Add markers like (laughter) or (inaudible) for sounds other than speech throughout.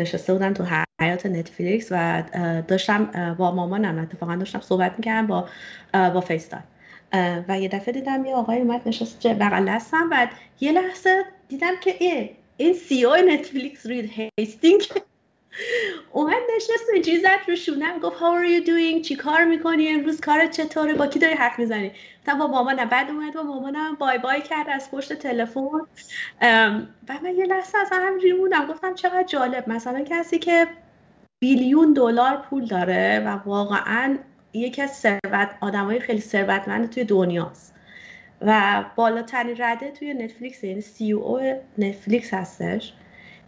نشسته بودم تو حیات نتفلیکس و داشتم با مامانم اتفاقا داشتم صحبت می‌کردم با با FaceTime و یه دفعه دیدم یه آقای اومد نشست بغل دستم بعد یه لحظه دیدم که ای این CEO نتفلیکس رید هیستینگز اومد نشست اینجوری زد رو شونم گفت how are you doing چی کار می‌کنی؟ امروز کارت چطوره؟ با کی داری حرف می‌زنی؟ تا با مامانم بعد اومد با مامانم bye bye کرد از پشت تلفن. و من یه لحظه از همینجوری موندم. گفتم چقدر جالب. مثلا کسی که بیلیون دلار پول داره و واقعا یکی از ثروت آدمای خیلی ثروتمند توی دنیاست. و بالاترین رده توی نتفلیکس یعنی سی او نتفلیکس هستش.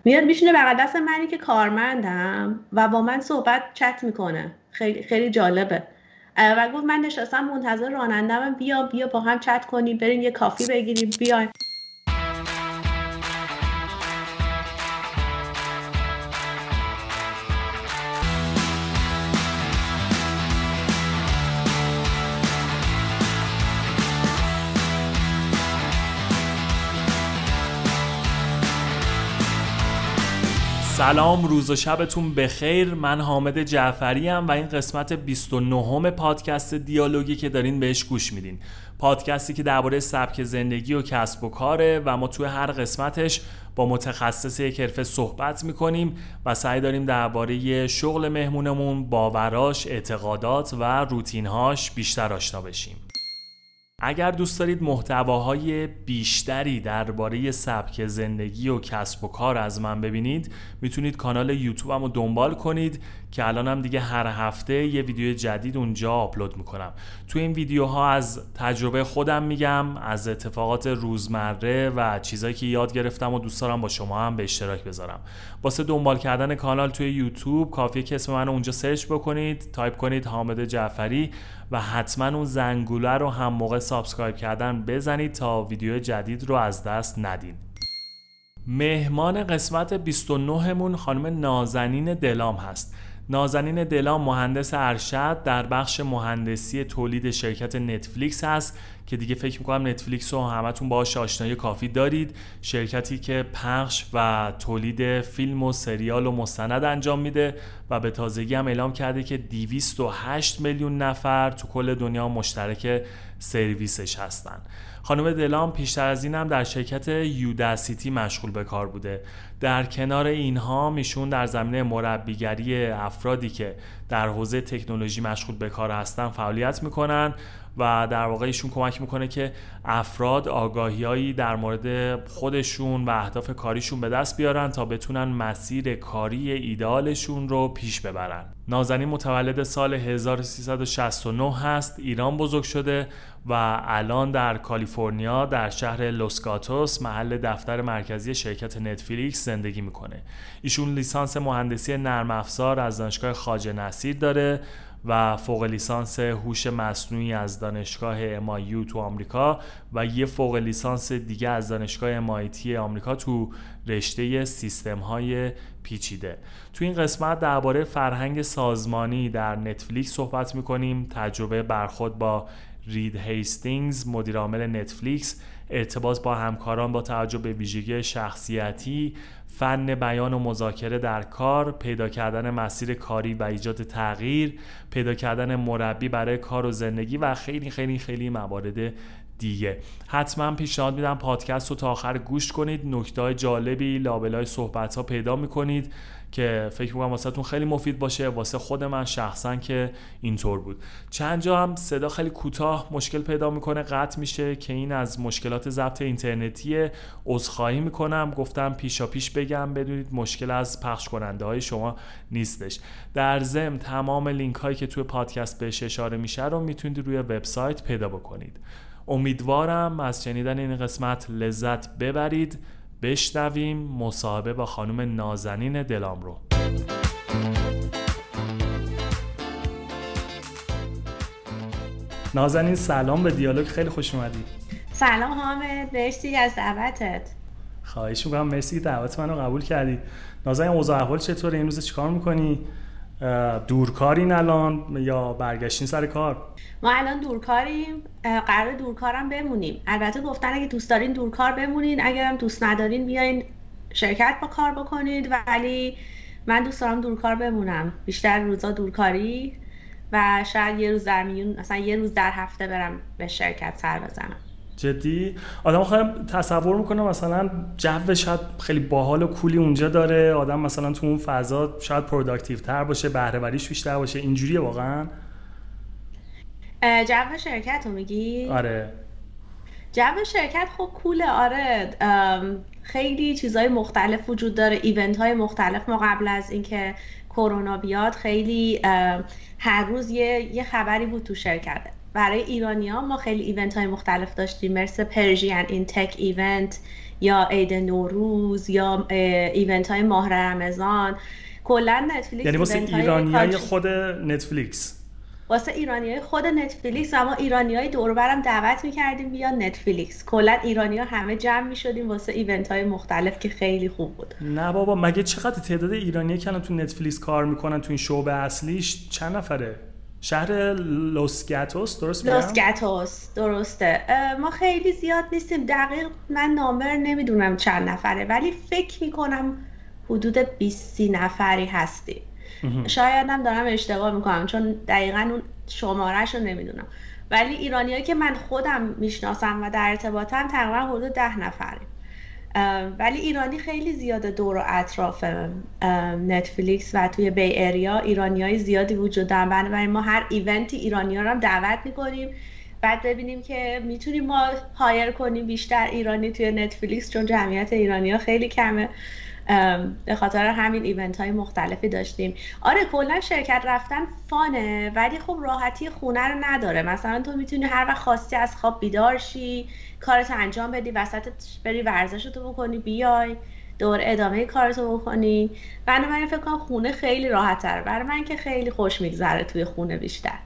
میاد میشینه بغل دست منی که کارمندم و با من صحبت چت می‌کنه. خیلی خیلی جالبه. و گفت من نشستم منتظر رانندم بیا بیا با هم چت کنیم بریم یه کافی بگیریم بیایم. سلام روز و شبتون بخیر. من حامد جعفری و این قسمت 29 پادکست دیالوگی که دارین بهش گوش میدین. پادکستی که درباره سبک زندگی و کسب و کاره و ما توی هر قسمتش با متخصص یک حرفه صحبت می‌کنیم و سعی داریم درباره شغل مهمونمون باوراش اعتقادات و روتینهاش بیشتر آشنا بشیم. اگر دوست دارید محتواهای بیشتری درباره سبک زندگی و کسب و کار از من ببینید می‌تونید کانال یوتیوبم رو دنبال کنید که الانم دیگه هر هفته یه ویدیو جدید اونجا آپلود می‌کنم. تو این ویدیوها از تجربه خودم میگم از اتفاقات روزمره و چیزایی که یاد گرفتم و دوست دارم با شما هم به اشتراک بذارم. واسه دنبال کردن کانال توی یوتیوب کافیه که اسم من اونجا سرچ بکنید تایپ کنید حامد جعفری. و حتما اون زنگوله رو هم موقع subscribe کردن بزنید تا ویدیو جدید رو از دست ندین. مهمان قسمت 29 مون خانم نازنین دلام هست. نازنین دلام مهندس ارشد در بخش مهندسی تولید شرکت نتفلیکس هست که دیگه فکر می‌کنم نتفلیکس رو همتون باهاش آشنایی کافی دارید. شرکتی که پخش و تولید فیلم و سریال و مستند انجام میده و به تازگی هم اعلام کرده که 208 میلیون نفر تو کل دنیا مشترک سرویسش هستن. خانم دلام پیشتر از این هم در شرکت یوداسیتی مشغول به کار بوده. در کنار اینها میشون در زمینه مربیگری افرادی که در حوزه تکنولوژی مشغول به کار هستن فعالیت می‌کنن و در واقع ایشون کمک می‌کنه که افراد آگاهیایی در مورد خودشون و اهداف کاریشون به دست بیارن تا بتونن مسیر کاری ایدالشون رو پیش ببرن. نازنین متولد سال 1369 هست. ایران بزرگ شده و الان در کالیفرنیا در شهر لوسکاتوس محل دفتر مرکزی شرکت نتفلیکس زندگی می‌کنه. ایشون لیسانس مهندسی نرم افزار از دانشگاه خواجه نصیر داره و فوق لیسانس هوش مصنوعی از دانشگاه MIU تو آمریکا و یه فوق لیسانس دیگه از دانشگاه MIT آمریکا تو رشته سیستم های پیچیده. تو این قسمت درباره فرهنگ سازمانی در نتفلیکس صحبت می‌کنیم. تجربه برخود با رید هیستینگز مدیرعامل نتفلیکس ارتباط با همکاران با توجه به ویژگی شخصیتی فن بیان و مذاکره در کار پیدا کردن مسیر کاری و ایجاد تغییر پیدا کردن مربی برای کار و زندگی و خیلی خیلی خیلی موارد دیگه. حتما پیشنهاد میدم پادکست رو تا آخر گوش کنید. نکته جالبی لابلای صحبت ها پیدا می‌کنید. که فکر می‌کنم واسه خیلی مفید باشه واسه خود من شخصا که اینطور بود. چند جا هم صدا خیلی کوتاه مشکل پیدا می‌کنه قطع میشه که این از مشکلات ضبط اینترنتی عذرخواهی می‌کنم. گفتم پیشا پیش بگم بدونید مشکل از پخش کننده های شما نیستش. در ضمن تمام لینک هایی که توی پادکست بهش اشاره میشه رو می‌تونید روی وبسایت پیدا بکنید. امیدوارم از شنیدن این قسمت لذت ببرید. بشنویم مصاحبه با خانم نازنین دلام رو. نازنین سلام به دیالوگ خیلی خوش اومدی. سلام حامد مرسی از دعوتت. خواهش می‌کنم مرسی که دعوت منو قبول کردی. نازنین اوضاع احوال چطوره؟ این روز چیکار می‌کنی؟ دورکارین الان یا برگشتین سر کار؟ ما الان دورکاریم قرار دورکارم بمونیم. البته گفتن اگه دوست دارین دورکار بمونین اگرم دوست ندارین بیاین شرکت با کار بکنید. ولی من دوست دارم دورکار بمونم. بیشتر روزا دورکاری و شاید یه روز در میون مثلا یه روز در هفته برم به شرکت سر بزنم. جدی؟ آدم خواهیم تصور می‌کنه مثلا جو شاید خیلی باحال و cool ی اونجا داره آدم مثلا تو اون فضا شاید productive تر باشه بهره‌وریش بیشتر باشه. اینجوریه واقعا؟ جو شرکت رو میگی؟ آره. جو شرکت خب cool ه آره. خیلی چیزهای مختلف وجود داره. event های مختلف ما قبل از اینکه کرونا بیاد خیلی هر روز یه, یه خبری بود تو شرکت برای ایرانیا ما خیلی event های مختلف داشتیم. مثل Persian in Tech event یا عید نوروز یا event های ماه رمضان. کلا نتفلیکس یعنی واسه ایرانی های خود نتفلیکس. واسه ایرانی های خود نتفلیکس و ما ایرانی های دوربرم دعوت می‌کردیم بیا نتفلیکس. کلا ایرانی ها همه جمع می‌شدیم واسه event های مختلف که خیلی خوب بود. نه بابا مگه چقدر تعداد ایرانی که تو نتفلیکس کار می‌کنن تو این شعبه اصلیش چند نفره؟ شهر لوس گاتوس درست لوس گاتوس درسته. ما خیلی زیاد نیستیم. دقیق من نامبر نمی‌دونم چند نفره ولی فکر می‌کنم حدود 20 نفری هستیم. شاید هم دارم اشتباه می‌کنم چون دقیقا اون شمارش رو نمی‌دونم. ولی ایرانیایی که من خودم می‌شناسم و در ارتباطم تقریبا حدود ده نفریم ولی ایرانی خیلی زیاده دور و اطراف نتفلیکس و توی بی اریا ایرانی های زیادی وجود دارن. بنابراین ما هر ایونتی ایرانی ها رو هم دعوت می‌کنیم. بعد ببینیم که می‌تونیم ما هایر کنیم بیشتر ایرانی توی نتفلیکس چون جمعیت ایرانی ها خیلی کمه. به خاطر همین ایونت های مختلفی داشتیم. آره کلا شرکت رفتن فانه ولی خب راحتی خونه رو نداره. مثلا تو می‌تونی هر وقت خواستی از خواب بیدار شی کارتو انجام بدی وسط بری ورزشتو بکنی بیای. دور ادامه کارتو بکنی. بنابراین فکر کنم خونه خیلی راحت تر برای من که خیلی خوش میگذره توی خونه بیشتر.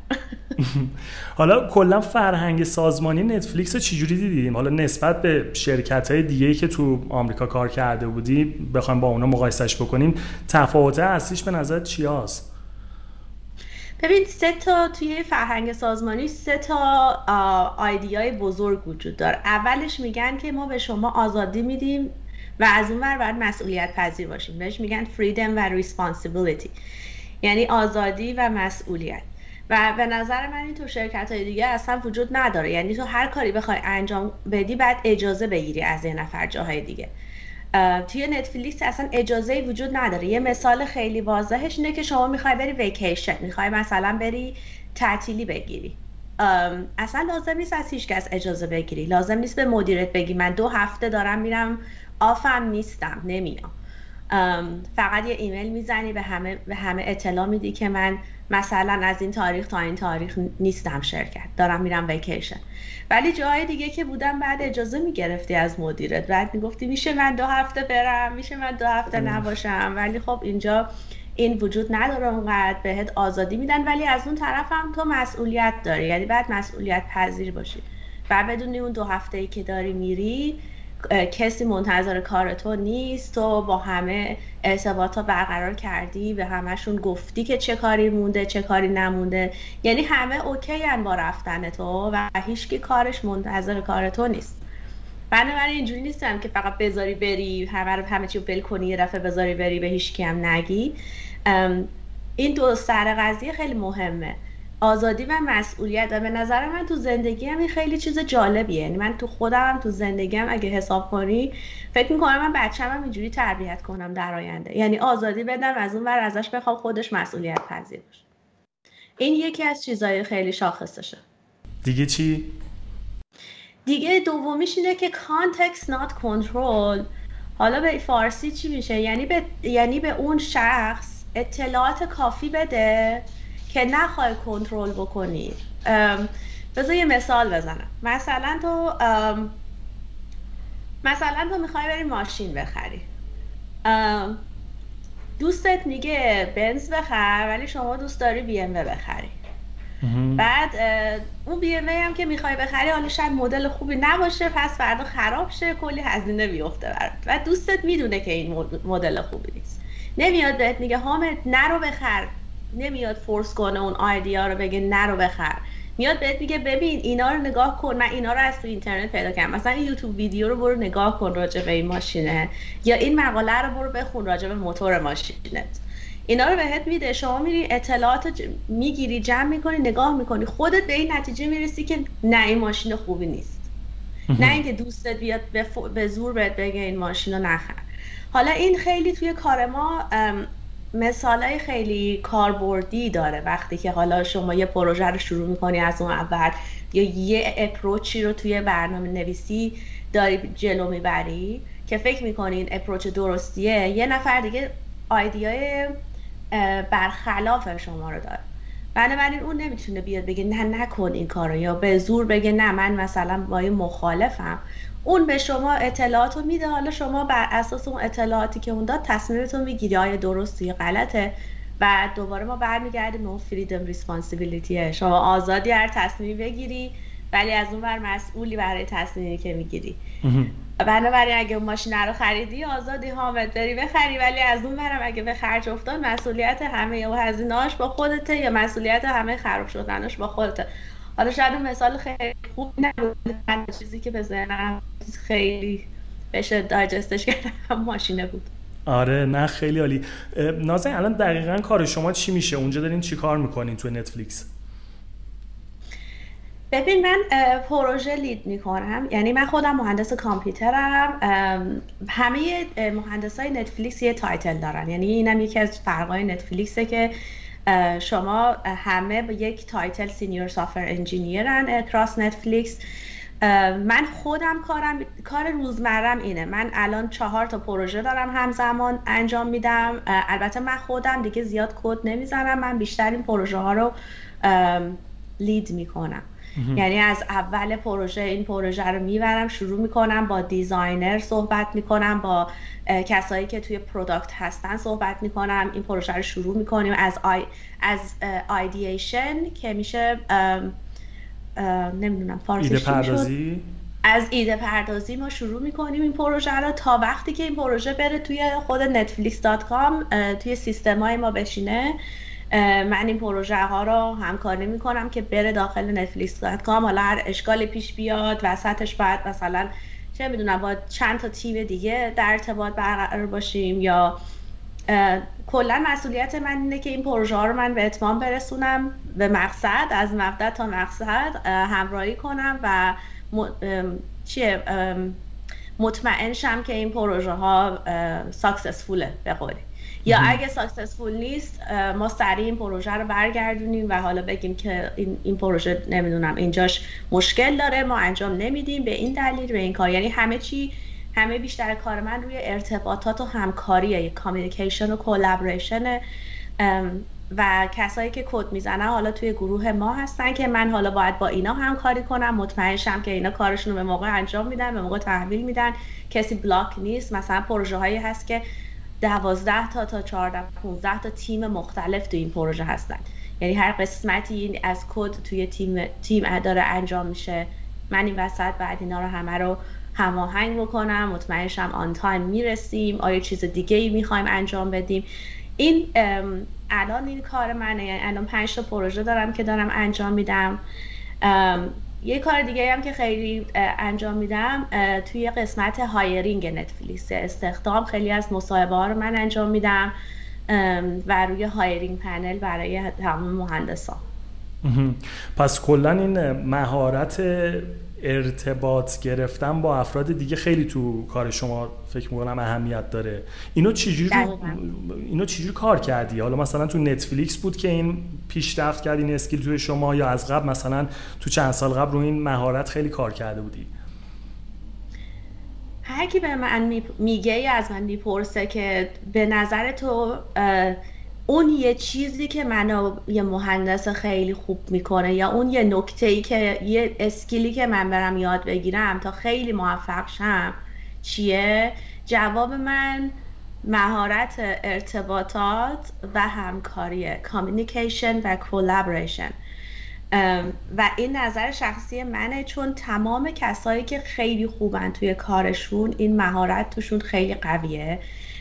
(laughs) حالا کلا فرهنگ سازمانی نتفلیکس رو چجوری دیدیم؟ حالا نسبت به شرکت های دیگه که تو آمریکا کار کرده بودی بخوایم با اونا مقایسش بکنیم تفاوت اصلیش به نظر چی هست؟ ببین سه تا توی فرهنگ سازمانی سه تا idea ی بزرگ وجود داره. اولش میگن که ما به شما آزادی میدیم و از اون ور باید مسئولیت پذیر باشیم. بهش میگن freedom و responsibility یعنی آزادی و مسئولیت. و به نظر من این تو شرکت های دیگه اصلا وجود نداره. یعنی تو هر کاری بخوای انجام بدی باید اجازه بگیری از یه نفر جاهای دیگه. توی نتفلیکس اصلا اجازه وجود نداره. یه مثال خیلی واضحش اینه که شما می‌خوای بری ویکیشن می‌خوای مثلا بری تعطیلی بگیری. اصلا لازم نیست از هیچ کس اجازه بگیری. لازم نیست به مدیرت بگی. من دو هفته دارم میرم آفم نیستم نمیام. فقط یه ایمیل می‌زنی به همه به همه اطلاع میدی که من مثلا از این تاریخ تا این تاریخ نیستم شرکت. دارم میرم ویکیشن ولی جاهای دیگه که بودم بعد اجازه می‌گرفتی از مدیرت. بعد می‌گفتی میشه من دو هفته برم میشه من دو هفته نباشم. ولی خب اینجا این وجود نداره اونقدر بهت آزادی میدن. ولی از اون طرف هم تو مسئولیت داری. یعنی بعد مسئولیت پذیر باشی. و بدونی اون دو هفته ای که داری میری کسی منتظر کار تو نیست تو با همه ارتباط برقرار کردی به همشون گفتی که چه کاری مونده چه کاری نمونده. یعنی همه اوکی هن با رفتن تو و هیچکی کارش منتظر کار تو نیست. بنابراین اینجوری نیستم که فقط بذاری بری همه رو همه چی بل کنی یه دفعه بذاری بری به هیچکی هم نگی. این دو سر قضیه خیلی مهمه. آزادی و مسئولیت. و به نظر من تو زندگی هم این خیلی چیز جالبیه. یعنی من تو خودم تو زندگیم اگه حساب کنی فکر می‌کنم من بچه هم اینجوری تربیت کنم در آینده. یعنی آزادی بدم از اون ور ازش بخوام خودش مسئولیت پذیر باشه. این یکی از چیزهای خیلی شاخصشه. دیگه چی؟ دیگه دومیش اینه که context not control. حالا به فارسی چی میشه؟ یعنی به, یعنی به اون شخص اطلاعات کافی بده. که نخوای کنترل بکنی. بذار یه مثال بزنم. مثلا تو مثلا تو می‌خوای بری ماشین بخری. دوستت میگه بنز بخر ولی شما دوست داری بی ام بخری. بعد اون بی ام هم که می‌خوای بخری حالا شاید مدل خوبی نباشه پس فردا خراب شه کلی هزینه بیفته برات. و دوستت می‌دونه که این مدل خوبی نیست. نمیاد بهت میگه حامد نرو بخر. نمیاد فورس کنه اون آیدیا رو بگه نرو بخر. میاد بهت میگه ببین اینا رو نگاه کن. من اینا رو از تو اینترنت پیدا کردم. مثلا این یوتیوب ویدیو رو برو نگاه کن راجع به این ماشینه. یا این مقاله رو برو بخون راجع به موتور ماشینت. اینا رو بهت میده. شما میری اطلاعات می‌گیری جمع می‌کنی نگاه می‌کنی. خودت به این نتیجه می‌رسی که نه این ماشین خوبی نیست. نه اینکه دوستت بیاد به زور بهت بگه این ماشین رو نخر. حالا این خیلی توی کار ما مثالای خیلی کاربردی داره وقتی که حالا شما یه پروژه رو شروع می‌کنی از اون اول یا یه اپروچی رو توی برنامه نویسی داری جلو می‌بری که فکر می‌کنی این اپروچ درستیه یه نفر دیگه آیدیای برخلاف شما رو داره. بنابراین اون نمی‌تونه بیاد بگه نه نکن این کارو یا به زور بگه نه من مثلا با مخالفم. اون به شما اطلاعات رو میده. حالا شما بر اساس اون اطلاعاتی که اون داد تصمیمتون می‌گیری. آیا درست یا غلطه؟ و دوباره ما برمیگردیم به اون فریدم ریسپانسیبیلیتیه شما آزادی هر تصمیمی بگیری ولی از اون بر مسئولی برای تصمیمی که می‌گیری. بنابراین اگه اون ماشین رو خریدی آزادی حامد بری بخری. ولی از اون برم اگه به خرج افتاد مسئولیت همه و هزینهاش با خودته یا مسئولیت همه خراب شدنش با خودته. حالا شاید اون مثال خیلی خوب نبود چیزی که به ذهنم خیلی بشه digest ش کرد همین ماشینه بود. آره نه خیلی عالی. نازن الان دقیقا کار شما چی میشه؟ اونجا دارین چی کار می‌کنین تو نتفلیکس؟ ببین من پروژه lead می‌کنم. یعنی من خودم مهندس کامپیوترم. همه مهندس های نتفلیکس یه title دارن. یعنی اینم یکی از فرقای نتفلیکسه که شما همه با یک title senior software engineer ن across نتفلیکس. من خودم کارم کار روزمرم اینه. من الان چهار تا پروژه دارم همزمان انجام میدم. البته من خودم دیگه زیاد کد نمی‌زنم. من بیشتر این پروژه ها رو lead می‌کنم. یعنی از اول پروژه این پروژه رو می‌برم شروع می‌کنم با designer صحبت می‌کنم با کسایی که توی product هستن صحبت می‌کنم این پروژه رو شروع می‌کنیم از آی از ideation که میشه نمی‌دونم ایده پردازی؟ از ایده پردازی ما شروع می‌کنیم این پروژه رو تا وقتی که این پروژه بره توی خود نتفلیکس dot com توی سیستم های ما بشینه. من این پروژه ها رو همکاری می‌کنم که بره داخل نتفلیکس com. حالا هر اشکالی پیش بیاد وسطش باید مثلا چه می‌دونم با چند تا تیم دیگه در ارتباط برقرار باشیم یا کلا مسئولیت من اینه که این پروژه ها رو من به اتمام برسونم به مقصد از مبدا تا مقصد همراهی کنم و چیه مطمئن شم که این پروژه ها ساکسسفوله به قولی. یا اگه ساکسسفول نیست ما سریع این پروژه رو برگردونیم و حالا بگیم که این, این پروژه نمی‌دونم اینجاش مشکل داره ما انجام نمیدیم به این دلیل به این کار. یعنی همه چی همه بیشتر کار من روی ارتباطات و همکاریه communication و collaboration و کسایی که کد می‌زنن حالا توی گروه ما هستن که من حالا باید با اینا همکاری کنم مطمئن شم که اینا کارشون رو به موقع انجام میدن به موقع تحویل میدن. کسی block نیست مثلا پروژه هایی هست که دوازده تا تا 14 15 تا تیم مختلف تو این پروژه هستن. یعنی هر قسمتی از کد توی تیم تیم داره انجام میشه. من این وسط باید اینا رو همه رو هماهنگ بکنم مطمئن شم on time می‌رسیم. آیا چیز دیگه ای می‌خوایم انجام بدیم؟ این الان این کار منه. یعنی الان پنج تا پروژه دارم که دارم انجام میدم. یه کار دیگه هم که خیلی انجام میدم توی قسمت hiring نتفلیکس استخدام خیلی از مصاحبه ها رو من انجام میدم و روی hiring panel برای تمام مهندسان. پس کلا این مهارت ارتباط گرفتن با افراد دیگه خیلی تو کار شما فکر می‌کنم اهمیت داره. اینو چجوری اینو چجوری کار کردی؟ حالا مثلا تو نتفلیکس بود که این پیشرفت کرد این اسکیل توی شما یا از قبل مثلا تو چند سال قبل رو این مهارت خیلی کار کرده بودی؟ هر کی به من میگه از من می‌پرسه که به نظر تو اون یه چیزی که منو یه مهندس خیلی خوب می‌کنه یا اون یه نکته ای که یه skill ی که من برم یاد بگیرم تا خیلی موفق شم چیه؟ جواب من مهارت ارتباطات و همکاری communication و collaboration و این نظر شخصی منه چون تمام کسایی که خیلی خوبن توی کارشون این مهارت توشون خیلی قویه.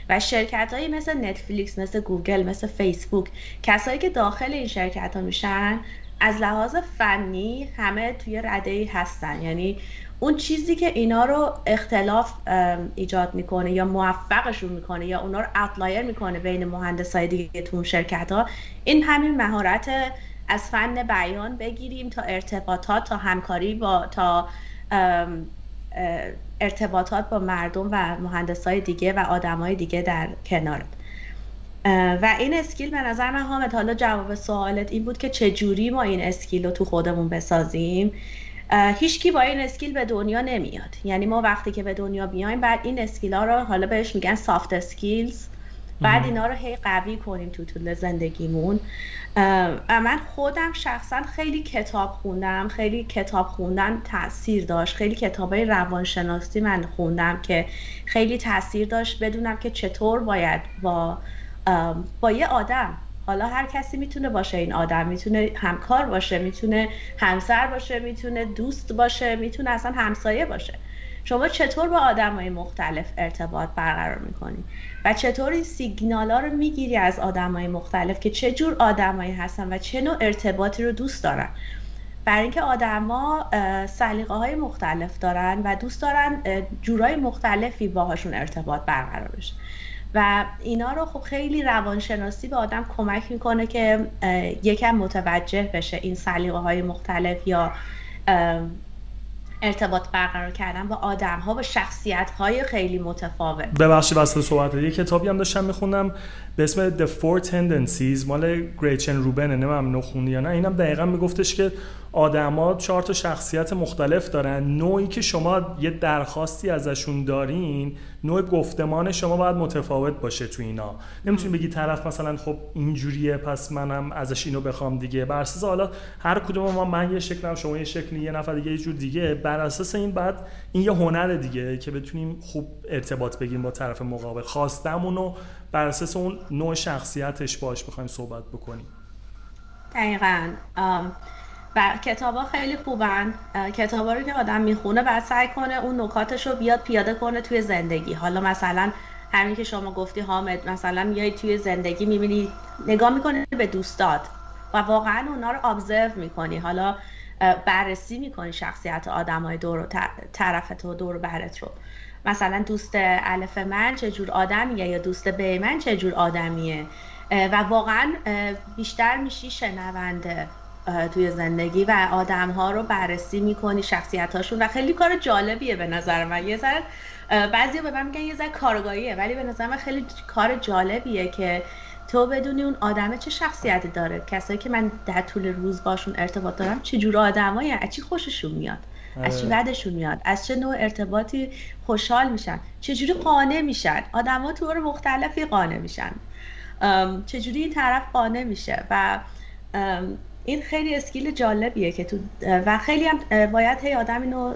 و شرکت هایی مثل نتفلیکس مثل گوگل مثل فیسبوک کسایی که داخل این شرکت ها میشن از لحاظ فنی همه تو یه رده ای هستن. یعنی اون چیزی که اینا رو اختلاف ایجاد می‌کنه یا موفقشون می‌کنه یا اونا رو outlier می‌کنه بین مهندسای دیگه تو شرکت ها این همین مهارت از فن بیان بگیریم تا ارتباطات تا همکاری با تا ارتباطات با مردم و مهندسای دیگه و آدمای دیگه در کنار. و این skill به نظر من حامد حالا جواب سوالت این بود که چجوری ما این skill رو تو خودمون بسازیم؟ هیچکی با این skill به دنیا نمیاد. یعنی ما وقتی که به دنیا بیایم بعد این skill ها رو حالا بهش میگن soft skills باید اینا رو هی قوی کنیم تو طول زندگیمون. من خودم شخصا خیلی کتاب خوندم خیلی کتاب خوندن تاثیر داشت. خیلی کتاب های روانشناسی من خوندم که خیلی تاثیر داشت. بدونم که چطور باید با با یه آدم. حالا هر کسی می‌تونه باشه این آدم. می‌تونه همکار باشه می‌تونه همسر باشه می‌تونه دوست باشه می‌تونه اصلا همسایه باشه. شما چطور با آدم های مختلف ارتباط برقرار می‌کنی؟ و چطور این سیگنال ها رو می‌گیری از آدم های مختلف که چه جور آدمایی هستن و چه نوع ارتباطی رو دوست دارن؟ برای اینکه آدما سلیقه های مختلف دارن و دوست دارن جورای مختلفی باهاشون ارتباط برقرار بشه. و اینا رو خب خیلی روانشناسی به آدم کمک می‌کنه که یکم متوجه بشه این سلیقه های مختلف یا ارتباط برقرار کردن با آدم ها و شخصیت های خیلی متفاوت. ببخشید واسه صحبت یه کتابی هم داشتم میخوندم. به اسم The Four Tendencies مال گریچن روبن نمی‌دونم نخوندی یا نه؟ اینم دقیقا میگفتش که آدما چهار تا شخصیت مختلف دارن. نوعی که شما یه درخواستی ازشون دارین نوع گفتمان شما باید متفاوت باشه تو اینا. نمی‌تونی بگی طرف مثلا خب اینجوریه پس منم ازش اینو بخوام دیگه. بر اساس حالا هر کدوم ما من یه شکلم شما یه شکلی یه نفر دیگه یه جور دیگه. بر اساس این بعد این یه هنر دیگه که بتونیم خوب ارتباط بگیریم با طرف مقابل. خواستمون رو بر اساس اون نوع شخصیتش باش بخوایم صحبت بکنیم. دقیقا. و کتابا خیلی خوبن. کتابا رو که آدم می‌خونه بعد سعی کنه اون نکاتش رو بیاد پیاده کنه توی زندگی. حالا مثلا همین که شما گفتی حامد مثلا میای توی زندگی می‌بینی نگاه می‌کنی به دوستات و واقعا اونا رو ابزرو می‌کنی. حالا بررسی می‌کنی شخصیت آدم های دور طرفت و دور برت رو. مثلا دوست الف من جور آدمیه یا دوست ب من جور آدمیه؟ و واقعا بیشتر میشی شنونده توی زندگی و آدم ها رو بررسی می‌کنی شخصیت هاشون و خیلی کار جالبیه به نظر من. یه ذره بعضی به من میگن یه ذره کارگاهیه ولی به نظر من خیلی کار جالبیه که تو بدونی اون آدمه چه شخصیتی داره. کسایی که من در طول روز باشون ارتباط دارم چه جور آدمایی چی خوششون میاد. از چی بدشون میاد. از چه نوع ارتباطی خوشحال میشن؟ چجوری قانع میشن؟ آدما طور مختلفی قانع میشن. چجوری این طرف قانع میشه؟ و این خیلی اسکیل جالبیه که تو و خیلی هم باید هی آدم اینو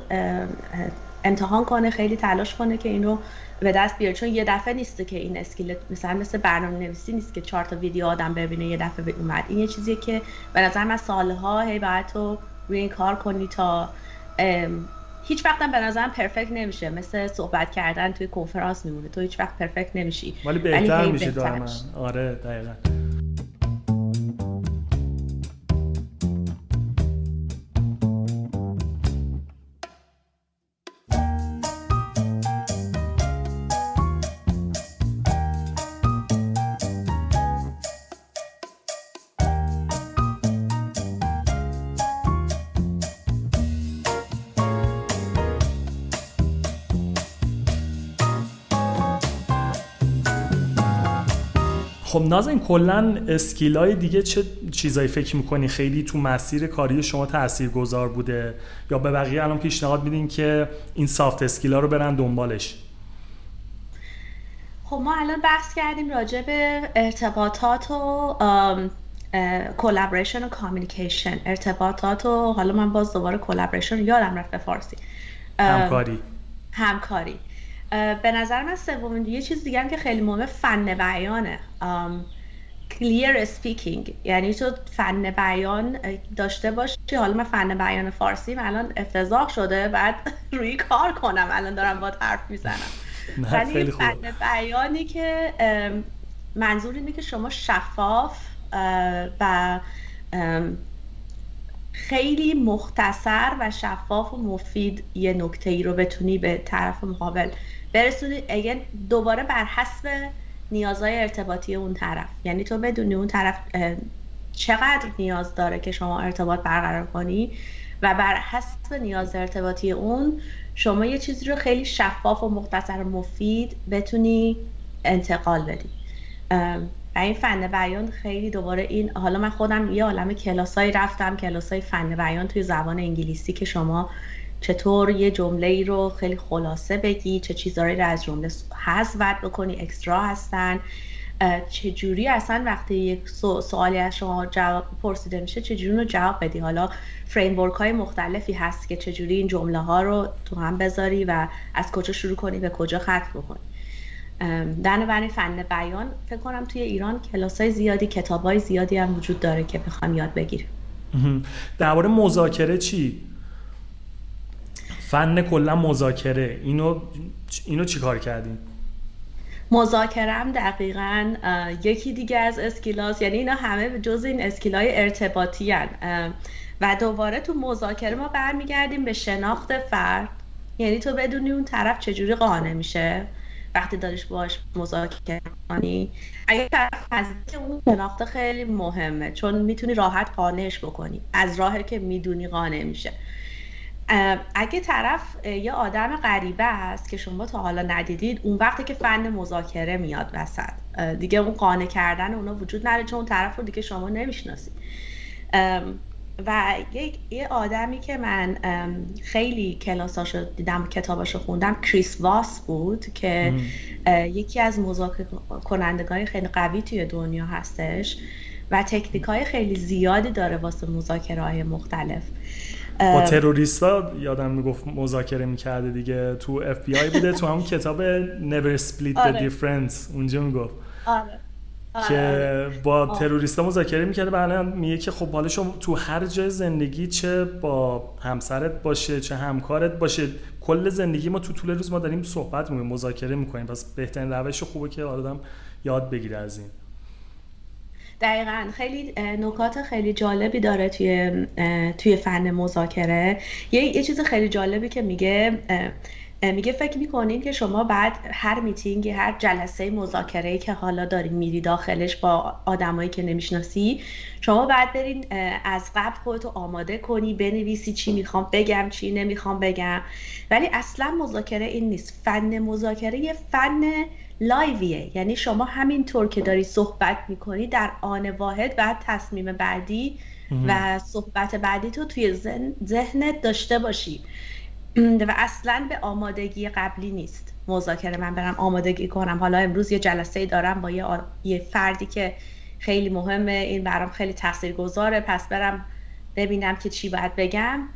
امتحان کنه خیلی تلاش کنه که اینو به دست بیاره. چون یه دفعه نیست که این اسکیل مثلا مثل برنامه نویسی نیست که چهار تا ویدیو آدم ببینه یه دفعه به اومد. این یه چیزیه که به نظر من سالها هی باید تو روی این کار کنی تا هیچ وقت به نظرم پرفکت نمیشه. مثل صحبت کردن توی کنفرانس میمونه. تو هیچ وقت پرفکت نمیشی. ولی بهتر میشه دائما. آره دقیقاً. خب نازن کلا skill ای دیگه چه چیزایی فکر می‌کنی؟ خیلی تو مسیر کاری شما گذار بوده؟ یا به بقیه الان پیشنهاد میدین که این soft skill ا رو برن دنبالش؟ خب ما الان بحث کردیم راجع به ارتباطات و collaboration و communication ارتباطات و حالا من باز دوباره collaboration یادم رفت به فارسی. همکاری. همکاری. به نظر من سومین یه چیز دیگه هم که خیلی مهمه فن بیانه. clear speaking. یعنی تو فن بیان داشته باشی. حالا من فن بیان فارسی الان افتضاح شده بعد (laughs) روی کار کنم. الان دارم با حرف می‌زنم. ولی فن بیانی که منظور اینه که شما شفاف و خیلی مختصر و شفاف و مفید یه نکته ای رو بتونی به طرف مقابل برسونی اگه دوباره بر حسب نیازهای ارتباطی اون طرف. یعنی تو بدونی اون طرف چقدر نیاز داره که شما ارتباط برقرار کنی و بر حسب نیاز ارتباطی اون شما یه چیزی رو خیلی شفاف و مختصر و مفید بتونی انتقال بدی. و این فن بیان خیلی دوباره این حالا من خودم یه عالم کلاسایی رفتم کلاسای فن بیان توی زبان انگلیسی که شما چطور یه جمله ای رو خیلی خلاصه بگی چه چیزهایی رو از جمله حذف بکنی اکسترا هستن. چجوری اصلا وقتی یک سوالی از شما جواب پرسیده میشه چجوری رو جواب بدی؟ حالا فریم های مختلفی هست که چجوری این جمله ها رو تو هم بذاری و از کجا شروع کنی به کجا ختم بکنی. در فن بیان فکر کنم توی ایران کلاس های زیادی کتاب های زیادی هم وجود داره که بخوام یاد بگیریم درباره مذاکره چی؟ فن کلا مذاکره. اینو اینو چیکار کردیم مذاکرم دقیقا یکی دیگه از اسکیلاس یعنی اینا همه جز این skill ای ارتباطی هن. و دوباره تو مذاکره ما برمیگردیم به شناخت فرد. یعنی تو بدونی اون طرف چجوری قانع میشه وقتی داریش باش مذاکره کنی. اگه طرف نزدیک اون شناخته خیلی مهمه چون می‌تونی راحت قانعش بکنی. از راهی که می‌دونی قانع میشه. اگه طرف یه آدم غریبه است که شما تا حالا ندیدید اون وقتی که فن مذاکره میاد وسط دیگه اون قانع کردن اونا وجود نداره چون اون طرف رو دیگه شما نمی‌شناسید. و یه آدمی که من خیلی کلاساشو دیدم کتاباشو خوندم کریس واس بود که یکی از مذاکره کنندگان خیلی قوی توی دنیا هستش و تکنیک های خیلی زیادی داره واسه مذاکره های مختلف. با تروریستا یادم می‌گفت مذاکره می‌کرده دیگه تو اف بی آی بوده تو همون کتاب Never Split the آره. Difference اونجا می‌گفت آره. که آره. با تروریستا مذاکره می‌کرده بعدا میگه که خب حالا شما تو هر جای زندگی چه با همسرت باشه چه همکارت باشه کل زندگی ما تو طول روز ما داریم صحبت می‌کنیم مذاکره می‌کنیم پس بهترین روش خوبه که آدم یاد بگیره از این دقیقا. خیلی نکات خیلی جالبی داره توی توی فن مذاکره. یه،, یه چیز خیلی جالبی که میگه میگه فکر می‌کنین که شما بعد هر میتینگی هر جلسه مذاکره که حالا دارین میری داخلش با آدمایی که نمی‌شناسی شما بعد برین از قبل خودتو آماده کنی بنویسی چی می‌خوام بگم چی نمی‌خوام بگم. ولی اصلا مذاکره این نیست. فن مذاکره یه فن live یه. یعنی شما همینطور که داری صحبت می‌کنی در آن واحد و تصمیم بعدی و صحبت بعدی تو توی ذهنت داشته باشی. و اصلا به آمادگی قبلی نیست. مذاکره من برم آمادگی کنم. حالا امروز یه جلسه دارم با یه, یه فردی که خیلی مهمه. این برام خیلی گذاره پس برم ببینم که چی باید بگم.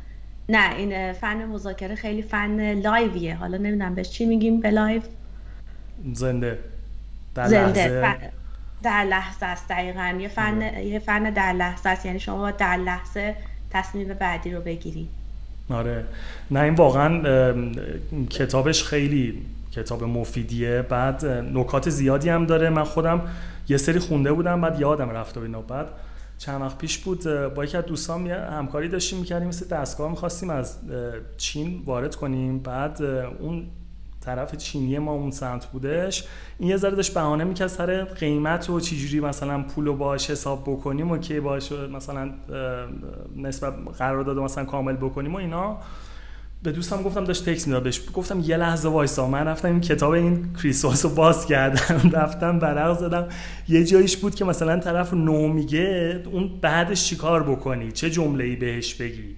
نه این فن مذاکره خیلی فن live یه. حالا نمی‌دونم بهش چی میگیم به live. زنده. در زنده. لحظه. در لحظه است دقیقا. یه فن, آره. یه فن در لحظه است. یعنی شما در لحظه تصمیم بعدی رو بگیری آره. نه این واقعا کتابش خیلی کتاب مفیدیه. بعد نکات زیادی هم داره. من خودم یه سری خونده بودم بعد یادم رفت و اینا. بعد چند وقت پیش بود با یکی از دوستان همکاری داشتیم می‌کردیم مثل دستگاه می‌خواستیم از چین وارد کنیم. بعد اون طرف چینی ما اون سمت بودش. این یه ذره داشت بهانه می‌کرد سر قیمت و چجوری مثلا پول رو باش حساب بکنیم و کی باش مثلا نسبت قرار داده مثلا کامل بکنیم و اینا. به دوستم گفتم داشت تکس می‌داد بهش. گفتم یه لحظه وایسا. من رفتم این کتاب این کریسوس رو باز کردم. (laughs) رفتم برق زدم یه جایش بود که مثلا طرف نو میگه اون بعدش چیکار بکنی؟ چه جمله ای بهش بگی؟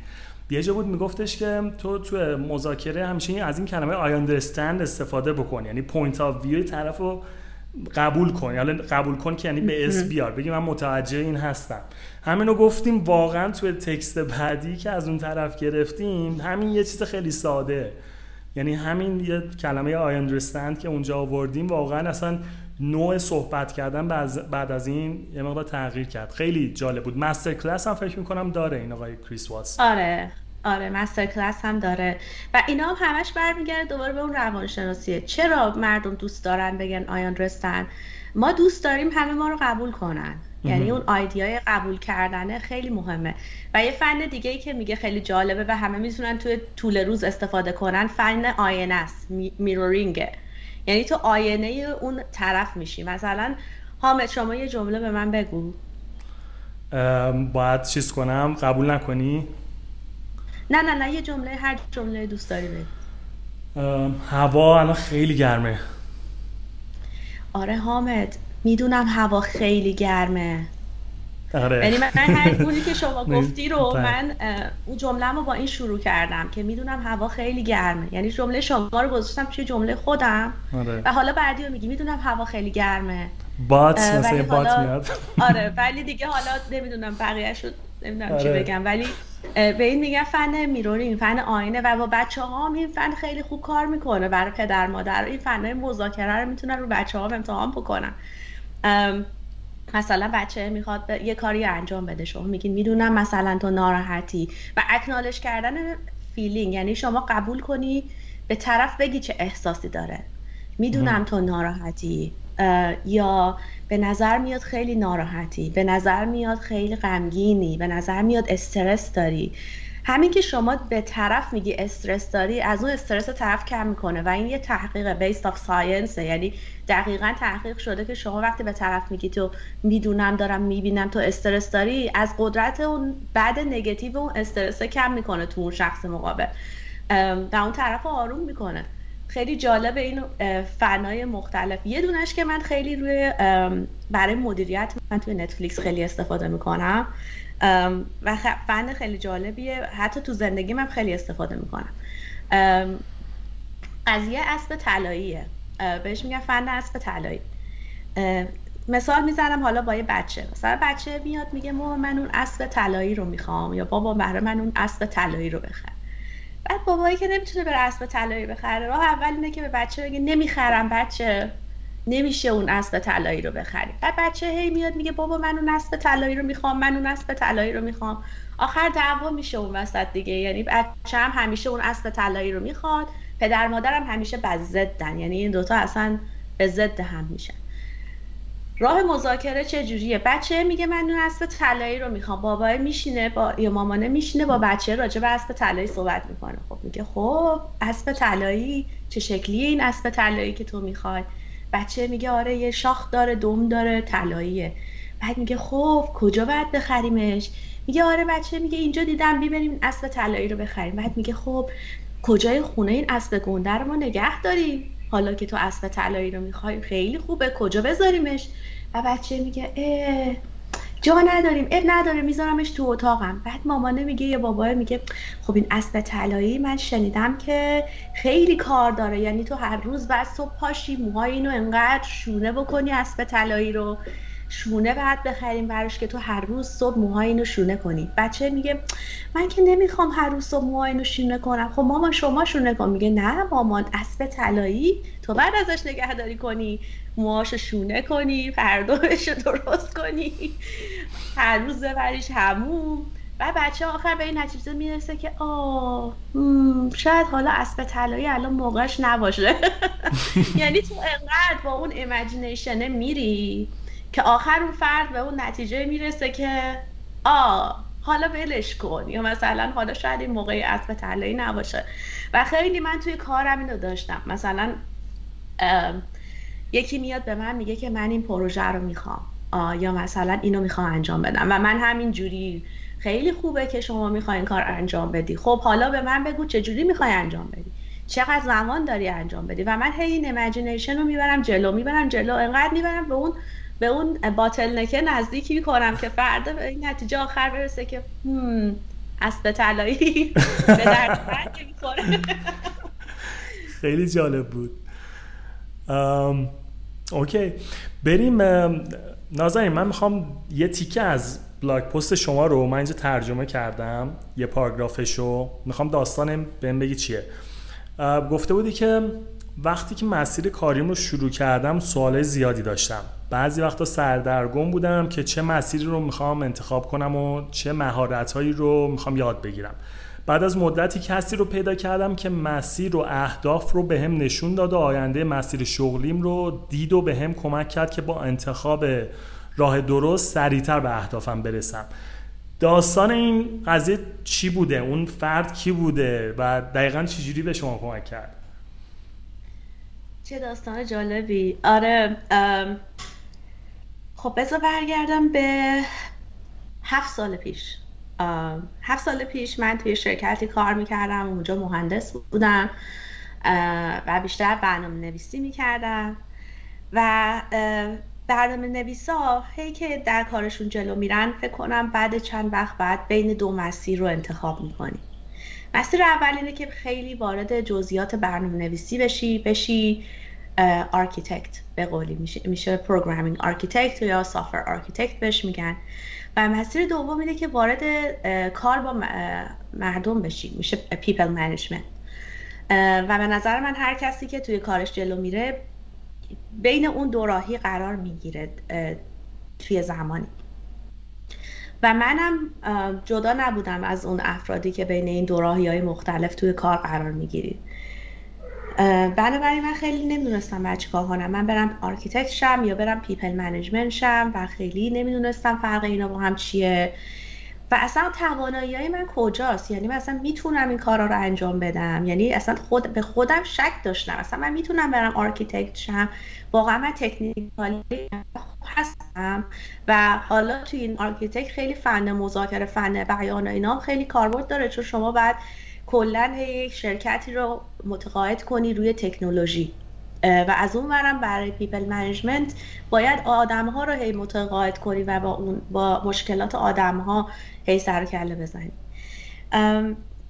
یه جا بود میگفتش که تو تو مذاکره همیشه از این کلمه I understand استفاده بکن. یعنی point of view طرف رو قبول کن. یعنی قبول کن که یعنی به اس بیار. بگی من متوجه این هستم. همینو گفتیم واقعا توی text بعدی که از اون طرف گرفتیم همین یه چیز خیلی ساده. یعنی همین یه کلمه I understand که اونجا آوردیم واقعا اصلا نوع صحبت کردن بعد از این یه مقدار تغییر کرد. خیلی جالب بود. MasterClass هم فکر می‌کنم داره این آقای کریس واس آره. آره مستر کلاس هم داره. و اینا هم همش برمیگرده دوباره به اون روانشناسیه چرا مردم دوست دارن بگن آیان رستن ما دوست داریم همه ما رو قبول کنن. یعنی اون آیدیای قبول کردنه خیلی مهمه. و یه فن دیگه ای که میگه خیلی جالبه و همه می‌تونن توی طول روز استفاده کنن فن آینه است میرورینگه یعنی تو آینه اون طرف میشی. مثلا حامد شما یه جمله به من بگو. باید چیز کنم؟ قبول نکنی؟ نه نه نه یه جمله هر جمله دوست داری بگو. هوا الان خیلی گرمه. آره حامد می‌دونم هوا خیلی گرمه. آره. یعنی من هر گونی که شما (laughs) گفتی رو من اون جمله رو با این شروع کردم که می‌دونم هوا خیلی گرمه. یعنی جمله شما رو گذاشتم توی جمله خودم. آره. و حالا بعدی رو میگی می‌دونم هوا خیلی گرمه. بات مثل بات میاد. (laughs) آره ولی دیگه حالا نمی‌دونم بقیه شد نمی‌دونم آره. چی بگم. ولی به این میگن فن mirroring فن آینه و با بچه ها هم این فن خیلی خوب کار می‌کنه. برای پدر مادر این فن مذاکره رو می‌تونن رو بچه ها امتحان بکنن. مثلا بچه می‌خواد یه کاری انجام بده. شما میگین می‌دونم مثلا تو ناراحتی. و acknowledge کردن feeling یعنی شما قبول کنی به طرف بگی چه احساسی داره. می‌دونم تو ناراحتی. یا به نظر میاد خیلی ناراحتی. به نظر میاد خیلی غمگینی. به نظر میاد استرس داری. همین که شما به طرف میگی استرس داری از اون استرس طرف کم می‌کنه و این یه تحقیق based on science یعنی دقیقا تحقیق شده که شما وقتی به طرف میگی تو می‌دونم دارم می‌بینم تو استرس داری از قدرت اون بعد نگتیو اون استرس کم می‌کنه تو اون شخص مقابل. و اون طرف آروم می‌کنه. خیلی جالب این فنای مختلف. یه دونش که من خیلی روی برای مدیریت من توی نتفلیکس خیلی استفاده می‌کنم. و فن خیلی جالبیه. حتی تو زندگی من خیلی استفاده می‌کنم. قضیه اسب طلاییه. بهش میگن فن اسب طلایی. مثال می‌زنم حالا با یه بچه. مثلا بچه میاد میگه مامان من اون اسب طلایی رو می‌خوام. یا بابا برای من اون اسب طلایی رو بخر. بعد بابایی که نمی‌تونه بره اسب طلایی بخره راه اول اینه که به بچه بگه نمی‌خرم بچه. نمیشه اون اسب طلایی رو بخری بعد بچه هی میاد میگه بابا من اون اسب طلایی رو می‌خوام من اون اسب طلایی رو می‌خوام. آخر دعوا میشه اون وسط دیگه. یعنی بچه هم همیشه اون اسب طلایی رو می‌خواد پدر مادرم همیشه بد ضدن. یعنی این دوتا اصلا به ضد هم میشن. راه مذاکره چه جوریه بچه میگه من اون اسب طلایی رو می‌خوام. بابا میشینه با یا مامانه میشینه با بچه راجع به اسب طلایی صحبت می‌کنه. خب میگه خب اسب طلایی چه شکلیه این اسب طلایی که تو می‌خوای؟ بچه میگه آره یه شاخ داره دوم داره طلاییه. بعد میگه خب کجا باید بخریمش؟ میگه آره بچه میگه اینجا دیدم بیبریم اسب طلایی رو بخریم. بعد میگه خب کجای خونه این اسب گنده رو ما نگه داریم. حالا که تو اسب طلایی رو می‌خوای خیلی خوبه کجا بذاریمش؟ و بچه میگه جا نداریم اب نداره میذارمش تو اتاقم. بعد مامانه میگه یا بابا میگه خب این اسب طلایی من شنیدم که خیلی کار داره. یعنی تو هر روز بعد صبح پاشی موهای اینو انقدر شونه بکنی اسب طلایی رو. شونه بعد بخریم براش که تو هر روز صبح موهای اینو شونه کنی. بچه میگه من که نمی‌خوام هر روز صبح موهای اینو شونه کنم. خب مامان شما شونه کن. میگه نه مامان اسب طلایی تو بعد ازش نگهداری کنی. موهاشو شونه کنی پردوش درست کنی. هر روز ببریش همون و بچه آخر به این نتیجه می‌رسه که آه شاید حالا اسب طلایی الان موقعش نباشه. (laughs) یعنی تو انقدر با اون imagination میری. که آخر اون فرد به اون نتیجه می‌رسه که آ حالا ولش کن. یا مثلا حالا شاید این موقعی اسب طلایی نباشه. و خیلی من توی کارم اینو داشتم. مثلا یکی میاد به من میگه که من این پروژه رو می‌خوام. یا مثلا اینو می‌خوام انجام بدم. و من همین جوری خیلی خوبه که شما می‌خوای این کار انجام بدی. خب حالا به من بگو چه جوری می‌خوای انجام بدی. چقدر زمان داری انجام بدی؟ و من هی این imagination رو می‌برم جلو می‌برم جلو. انقدر می‌برم به اون به اون bottleneck ه نزدیکی می‌کنم که فرده به این نتیجه آخر برسه که اسب طلایی. (laughs) به درد می‌خوره (laughs) خیلی جالب بود. اوکی. بریم نازنین من می‌خوام یه تیکه از بلاگ پست شما رو من اینجا ترجمه کردم یه پاراگرافشو. می‌خوام داستان بهم بگی چیه. گفته بودی که وقتی که مسیر کاریم رو شروع کردم سوال زیادی داشتم. بعضی وقتا سردرگم بودم که چه مسیری رو می‌خوام انتخاب کنم و چه مهارتهایی رو می‌خوام یاد بگیرم. بعد از مدتی کسی رو پیدا کردم که مسیر و اهداف رو به هم نشون داد و آینده مسیر شغلیم رو دید و به هم کمک کرد که با انتخاب راه درست سریعتر به اهدافم برسم. داستان این قضیه چی بوده؟ اون فرد کی بوده؟ و دقیقا چجوری به شما کمک کرد؟ چه داستان جالبی. آره خب بذار برگردم به هفت سال پیش. هفت سال پیش من توی شرکتی کار می‌کردم اونجا مهندس بودم و بیشتر برنامه نویسی می‌کردم. و برنامه نویسا هی که در کارشون جلو میرن فکر کنم بعد چند وقت باید بین دو مسیر رو انتخاب می‌کنی. مسیر اول اینه که خیلی وارد جزئیات برنامه نویسی بشی بشی architect به قولی میشه میشه programming architect یا software architect بهش میگن. و مسیر دوم اینه که وارد کار با مردم بشی میشه people management و به نظر من هر کسی که توی کارش جلو میره بین اون دو راهی قرار می‌گیره توی زمانی. و منم جدا نبودم از اون افرادی که بین این دو راهی های مختلف توی کار قرار می‌گیرید بنابراین من خیلی نمی‌دونستم باید چیکار کنم. من برم architect شم یا برم people management شم و خیلی نمی‌دونستم فرق اینا با هم چیه. و اصلا توانایی های من کجاست؟ یعنی من اصلا می‌تونم این کارا رو انجام بدم؟ یعنی اصلا خود به خودم شک داشتم. اصلا من می‌تونم برم architect شم؟ واقعا من technical ی هستم و حالا توی این architect خیلی فن مذاکره فن بیان و اینا خیلی کاربرد داره. چون شما باید کلا یک شرکتی رو متقاعد کنی روی تکنولوژی. و از اون ورم برای people management باید آدم ها رو هی متقاعد کنی و با, اون با مشکلات آدم ها هی سر کله بزنی.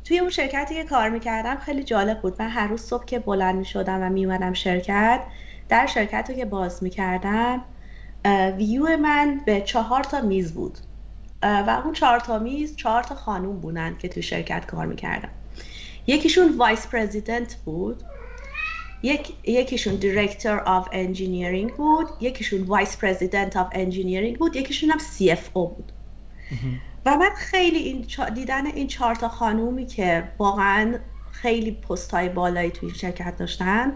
توی اون شرکتی که کار می‌کردم خیلی جالب بود. من هر روز صبح که بلند می‌شدم و میومدم شرکت در شرکت رو که باز می‌کردم ویو من به چهار تا میز بود. و اون چهار تا میز چهار تا خانوم بودن که توی شرکت کار می‌کردم. یکیشون vice president بود یک، یکیشون director of engineering بود یکیشون vice president of engineering بود یکیشون هم CFO بود. و من خیلی این دیدن این چهار تا خانومی که واقعا خیلی پست های بالایی توی شرکت داشتن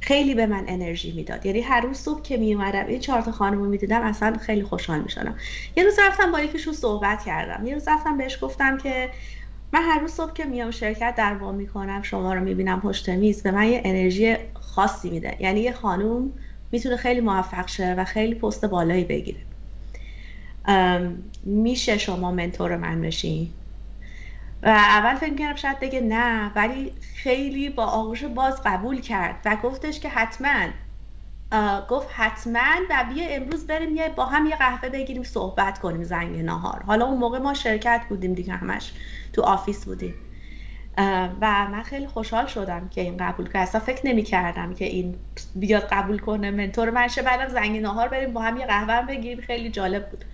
خیلی به من انرژی می‌داد. یعنی هر روز صبح که می اومدم این چهار تا خانم رو می‌دیدم اصلا خیلی خوشحال می‌شدم. یه روز رفتم با یکیشون صحبت کردم. یه روز رفتم بهش گفتم که من هر روز صبح که میام شرکت در وا می‌کنم شما رو می‌بینم پشت میز به من یه انرژی خاصی میده. یعنی یه خانوم می‌تونه خیلی موفق شه و خیلی پست بالایی بگیره. میشه شما منتور من بشین و اول فکر کردم شاید بگه نه ولی خیلی با آغوش باز قبول کرد و گفتش که حتما گفت حتما و بیا امروز بریم یه با هم یه قهوه بگیریم صحبت کنیم زنگ نهار. حالا اون موقع ما شرکت بودیم دیگه همش. تو office بودیم و من خیلی خوشحال شدم که این قبول که اصلا فکر نمی کردم که این بیاد قبول کنه mentor من شه. بعدم زنگ نهار بریم با هم یه قهوه بگیریم. خیلی جالب بود.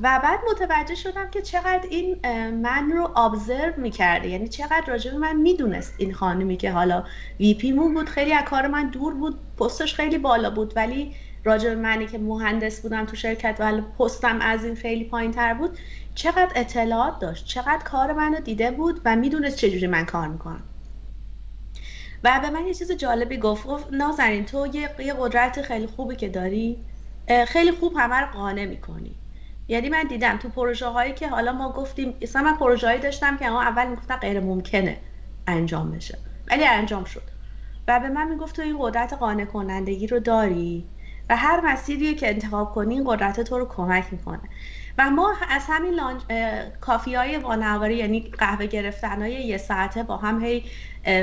و بعد متوجه شدم که چقدر این من رو ابزرو می‌کرده. یعنی چقدر راجع به من می‌دونست این خانمی که حالا وی پی مون بود. خیلی از کار من دور بود. پستش خیلی بالا بود. ولی راجع به منی که مهندس بودم تو شرکت ولی پستم از این خیلی پایین تر بود چقدر اطلاعات داشت چقدر کار منو دیده بود و می‌دونست چجوری من کار می‌کنم. و به من یه چیز جالبی گفت گفت نازنین تو یه قدرت خیلی خوبی که داری خیلی خوب همه رو قانع می‌کنی. یعنی من دیدم تو پروژه هایی که حالا ما گفتیم اصلا من پروژه هایی داشتم که اول می‌گفتن غیر ممکنه انجام بشه ولی انجام شد. و به من می‌گفت تو این قدرت قانع کنندگی رو داری و هر مسیری که انتخاب کنی این قدرت تو رو کمک می‌کنه. و ما از همین لانج... کافی های وانواری یعنی قهوه گرفتن های یه ساعته با هم هی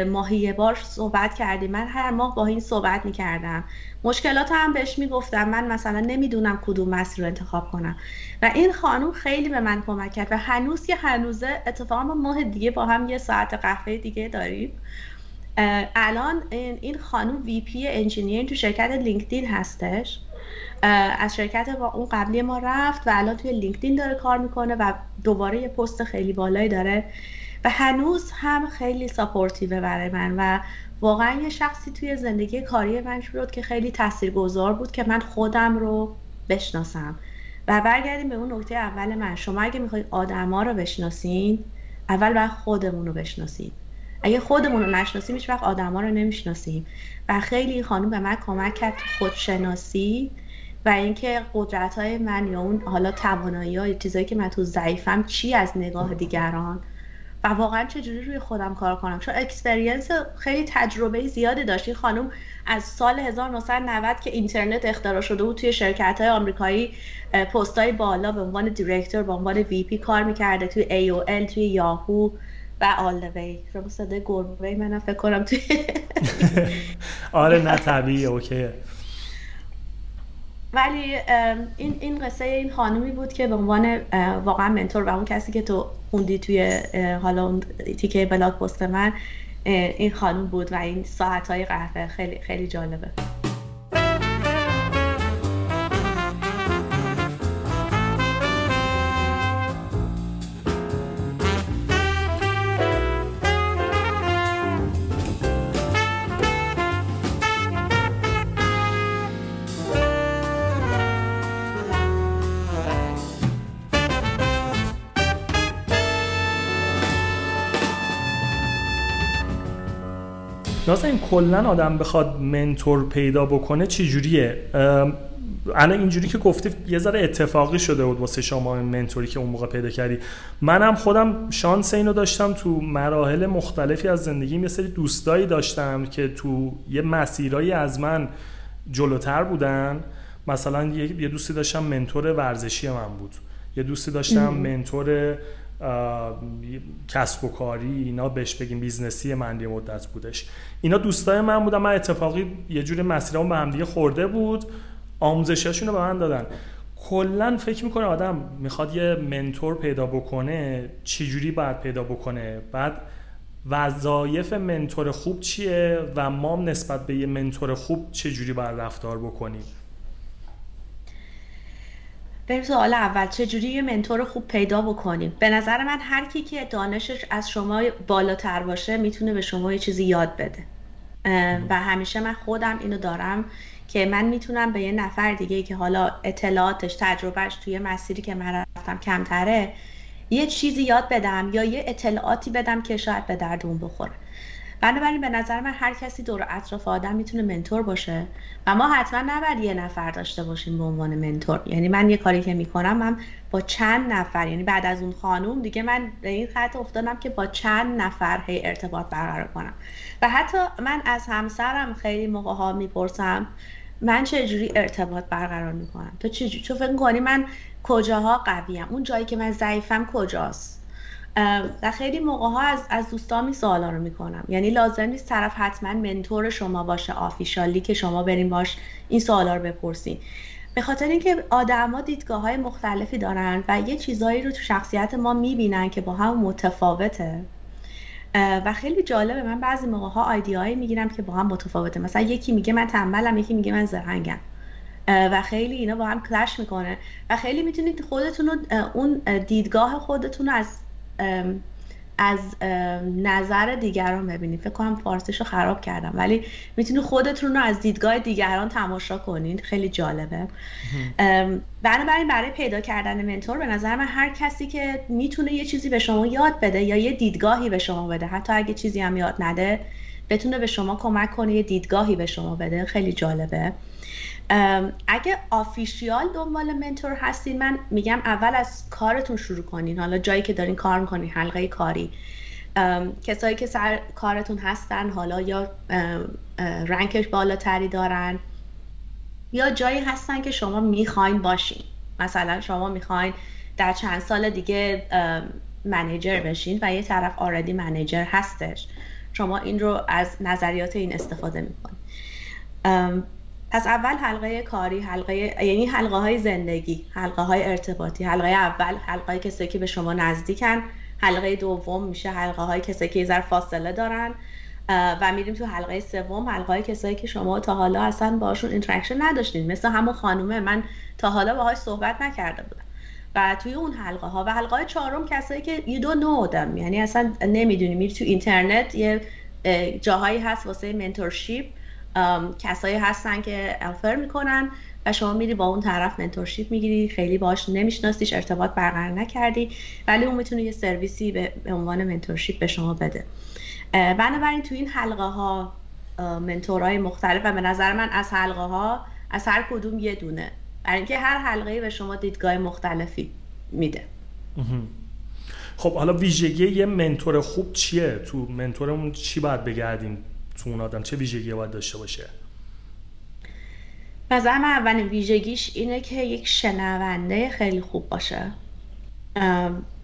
ماهی بار صحبت کردیم. من هر ماه با این صحبت می‌کردم. مشکلات هم بهش می‌گفتم. من مثلا نمی‌دونم کدوم مسیر رو انتخاب کنم. و این خانوم خیلی به من کمک کرد. و هنوز که هنوزه اتفاقا ماه دیگه با هم یه ساعت قهوه دیگه داریم. الان این خانوم VP engineer تو شرکت LinkedIn هستش. از شرکت اون قبلی ما رفت و الان توی LinkedIn داره کار می‌کنه و دوباره یه پست خیلی بالایی داره و هنوز هم خیلی supportive ه برای من و واقعا یه شخصی توی زندگی کاری من شد که خیلی تاثیرگذار بود که من خودم رو بشناسم. و برگردیم به اون نکته اول من. شما اگه می‌خواید آدما رو بشناسین اول باید خودمون رو بشناسیم. اگه خودمون رو نشناسیم هیچ وقت آدما رو نمی‌شناسیم. و خیلی این خانم به من کمک کرد خودشناسی و اینکه قدرت های من یا اون حالا توانایی های چیزایی که من تو ضعیفم چی از نگاه دیگران؟ و واقعا چجوری روی خودم کار کنم؟ چون experience خیلی تجربه زیادی داشت. این خانم از سال 1990 که اینترنت اختراع شده بود توی شرکت های آمریکایی پست های بالا به عنوان director به عنوان VP کار می‌کرده. توی ای توی یاهو و آل وی رو صدای گربه منم فکر کنم توی (laughs) آره نه طبیعیه okay ه. ولی این این قصه این خانومی بود که به عنوان واقعا منتور و اون کسی که تو خوندی توی حالا اون تیکه بلاک پست من این خانوم بود و این ساعت های قهوه خیلی خیلی جالبه. این کلا آدم بخواد منتور پیدا بکنه چی جوریه الان اینجوری که گفتی یه ذره اتفاقی شده بود واسه شما منتوری که اون موقع پیدا کردی. منم خودم شانس اینو داشتم تو مراحل مختلفی از زندگیم یه سری دوستایی داشتم که تو یه مسیرایی از من جلوتر بودن. مثلا یه دوستی داشتم منتور ورزشی من بود. یه دوستی داشتم منتور کسب و کاری اینا بهش بگیم business ی من یه مدت بودش. اینا دوستای من بودن من اتفاقی یه جور مسیرام به همدیگه خورده بود. آموزشاشون رو به من دادن. کلا فکر می‌کنه آدم می‌خواد یه mentor پیدا بکنه چجوری باید پیدا بکنه؟ بعد وظایف mentor خوب چیه و ما نسبت به یه mentor خوب چجوری باید رفتار بکنیم؟ بریم سوال اول چجوری یه منتور خوب پیدا بکنیم؟ به نظر من هر کی که دانشش از شما بالاتر باشه می‌تونه به شما یه چیزی یاد بده. و همیشه من خودم اینو دارم که من می‌تونم به یه نفر دیگه که حالا اطلاعاتش تجربهش توی مسیری که من رفتم کمتره یه چیزی یاد بدم یا یه اطلاعاتی بدم که شاید به درد اون بخوره. بنابراین به نظر من هر کسی دور اطراف آدم می‌تونه منتور باشه. و ما حتما نباید یه نفر داشته باشیم به عنوان منتور. یعنی من یه کاری که می‌کنم من با چند نفر یعنی بعد از اون خانوم دیگه من به این خط افتادم که با چند نفر هی ارتباط برقرار کنم. و حتی من از همسرم خیلی موقع ها می‌پرسم من چه جوری ارتباط برقرار می‌کنم؟ تو چه چون فکر من کجاها قویم؟ اون جایی که من ضعیفم کجاست؟ و خیلی موقع ها از, از دوستان می سوالا رو می‌کنم. یعنی لازم نیست طرف حتما منتور شما باشه آفیشالی که شما بریم باش این سوالا رو بپرسین. به خاطر اینکه آدما دیدگاه های مختلفی دارن و یه چیزایی رو تو شخصیت ما می‌بینن که با هم متفاوته و خیلی جالبه من بعضی موقع ها آیدیایی می‌گیرم که با هم متفاوته. مثلا یکی میگه من تنبلم یکی میگه من زرنگم. و خیلی اینا با هم کلش می‌کنه. و خیلی می‌تونید خودتون رو اون دیدگاه خودتون رو از از نظر دیگران ببینید فکر کنم فارسیش رو خراب کردم. ولی می‌تونید خودتون رو از دیدگاه دیگران تماشا کنید خیلی جالبه. بنابراین برای پیدا کردن منتور به نظر من هر کسی که می‌تونه یه چیزی به شما یاد بده یا یه دیدگاهی به شما بده حتی اگه چیزی هم یاد نده بتونه به شما کمک کنه یه دیدگاهی به شما بده. خیلی جالبه. اگه آفیشیال دنبال منتور هستین من میگم اول از کارتون شروع کنین. حالا جایی که دارین کار می‌کنین حلقه کاری. کسایی که سر کارتون هستن حالا یا رنکش بالاتری دارن یا جایی هستن که شما می‌خواین باشین. مثلا شما می‌خواین در چند سال دیگه منیجر بشین و یه طرف آردی منیجر هستش. شما این رو از نظریات این استفاده می‌کنید پس اول حلقه کاری حلقه یعنی حلقه های زندگی حلقه های ارتباطی حلقه اول حلقه کسایی که به شما نزدیکن. حلقه دوم میشه حلقه های کسایی که یه فاصله دارن. و میریم تو حلقه سوم حلقه های کسایی که شما تا حالا اصلا باشون interaction نداشتین. مثل همون خانومه من تا حالا باهاش صحبت نکرده بودم. و توی اون حلقه ها و حلقه های چهارم کسایی که you don't know them یعنی اصلا نمی‌دونی میری تو اینترنت یه جاهایی هست واسه mentorship کسایی هستن که offer می‌کنن و شما میری با اون طرف mentorship می‌گیری خیلی باش نمیشناسیش ارتباط برقرار نکردی ولی اون می‌تونه یه سرویسی به عنوان منتورشیپ به شما بده. بنابراین تو این حلقه ها منتورهای مختلف و به نظر من از حلقه ها از هر کدوم یه دونه. برای اینکه هر حلقه به شما دیدگاه مختلفی میده. خب حالا ویژگی یه منتور خوب چیه؟ تو منتورمون چی باید بگردیم؟ تو اون آدم چه ویژگی باید داشته باشه؟ نظر من اولین ویژگیش اینه که یک شنونده خیلی خوب باشه.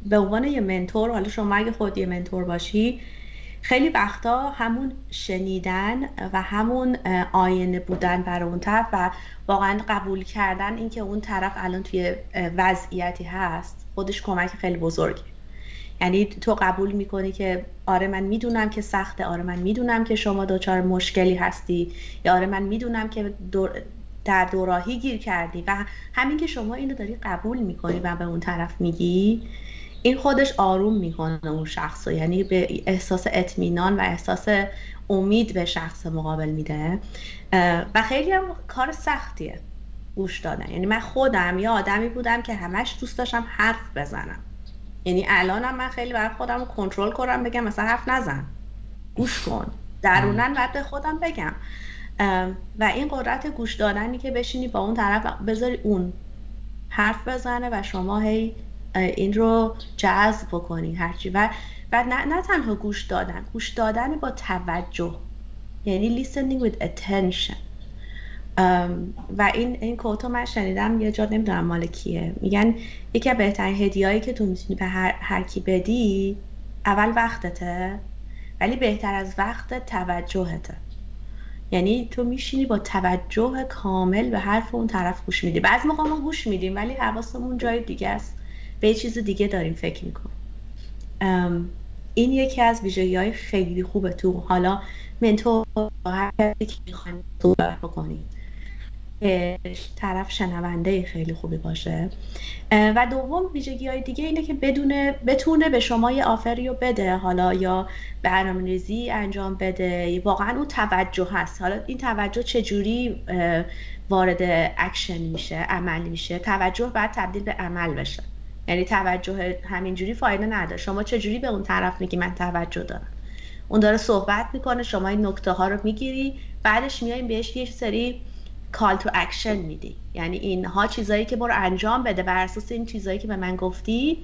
به عنوان یه منتور حالا شما اگه خود یه منتور باشی خیلی وقتا همون شنیدن و همون آینه بودن برای اون طرف و واقعا قبول کردن اینکه اون طرف الان توی وضعیتی هست خودش کمک خیلی بزرگی یعنی تو قبول می‌کنی که آره من می‌دونم که سخته آره من می‌دونم که شما دچار مشکلی هستی یا آره من می‌دونم که در دوراهی گیر کردی و همین که شما اینو داری قبول می‌کنی و به اون طرف میگی این خودش آروم می‌کنه اون شخص یعنی به احساس اطمینان و احساس امید به شخص مقابل میده. و خیلی هم کار سختیه گوش دادن. یعنی من خودم یا آدمی بودم که همش دوست داشتم حرف بزنم. یعنی الانم من خیلی برای خودم کنترل کنم بگم مثلا حرف نزن. گوش کن. درونن باید به خودم بگم. و این قدرت گوش دادنی که بشینی با اون طرف بذاری اون حرف بزنه و شما هی این رو جذب بکنی هرچی. و و نه, نه تنها گوش دادن گوش دادن با توجه. یعنی listening with attention. و این این کوتو من شنیدم یه جا نمی‌دونم مال کیه. میگن یکی از بهترین هدیهایی که تو می‌تونی به هر, هر کی بدی اول وقتته ولی بهتر از وقت توجهته. یعنی تو میشینی با توجه کامل به حرف اون طرف گوش میدی. بعضی موقع ما گوش میدیم ولی حواسمون جای دیگه است. به چیز دیگه داریم فکر می‌کنیم. این یکی از ویژگی های خیلی خوبه تو. حالا منتور هر که می‌خوایم صحبت بکنیم طرف شنونده خیلی خوبی باشه. و دوم ویژگی های دیگه اینه که بدونه بتونه به شما یه آفری رو بده. حالا یا برنامه ریزی انجام بده. واقعا اون توجه هست. حالا این توجه چجوری وارد اکشن میشه عملی میشه؟ توجه باید تبدیل به عمل بشه. یعنی توجه همینجوری فایده نداره. شما چجوری به اون طرف میگی من توجه دارم؟ اون داره صحبت می‌کنه شما این نکته ها رو می‌گیری بعدش میایم بهش یه سری call to action میدی. یعنی اینها چیزایی که برو انجام بده بر اساس این چیزایی که به من گفتی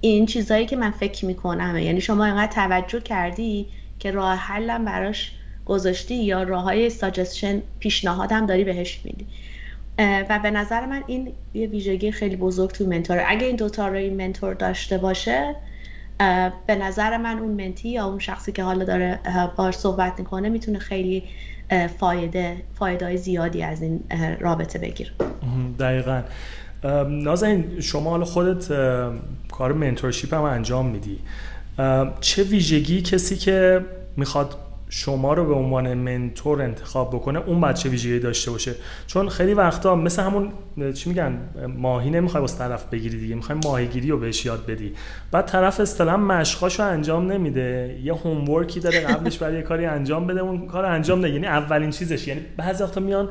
این چیزایی که من فکر می‌کنم. یعنی شما اینقدر توجه کردی که راه حلم براش گذاشتی یا راه های ساجستشن پیشنهادم داری بهش میدی. و به نظر من این یه ویژگی خیلی بزرگ تو منتور. اگه این دوتا رو این منتور داشته باشه به نظر من اون منتی یا اون شخصی که حالا داره باش صحبت می‌کنه می‌تونه خیلی فایده فایده زیادی از این رابطه بگیر. دقیقا. نازنین شما حالا خودت کار منتورشیپ هم انجام میدی. چه ویژگی کسی که می‌خواد شما رو به عنوان منتور انتخاب بکنه اون بچه ویژگی داشته باشه؟ چون خیلی وقتا مثل همون چی میگن ماهی نمی‌خوای واسه طرف بگیری دیگه می‌خوای ماهیگیری رو بهش یاد بدی. بعد طرف اصطلاحا مشقاشو انجام نمیده. یه هومورکی داره قبلش برای کاری انجام بده اون کار انجام ده یعنی اولین چیزش. یعنی بعضی وقتا میان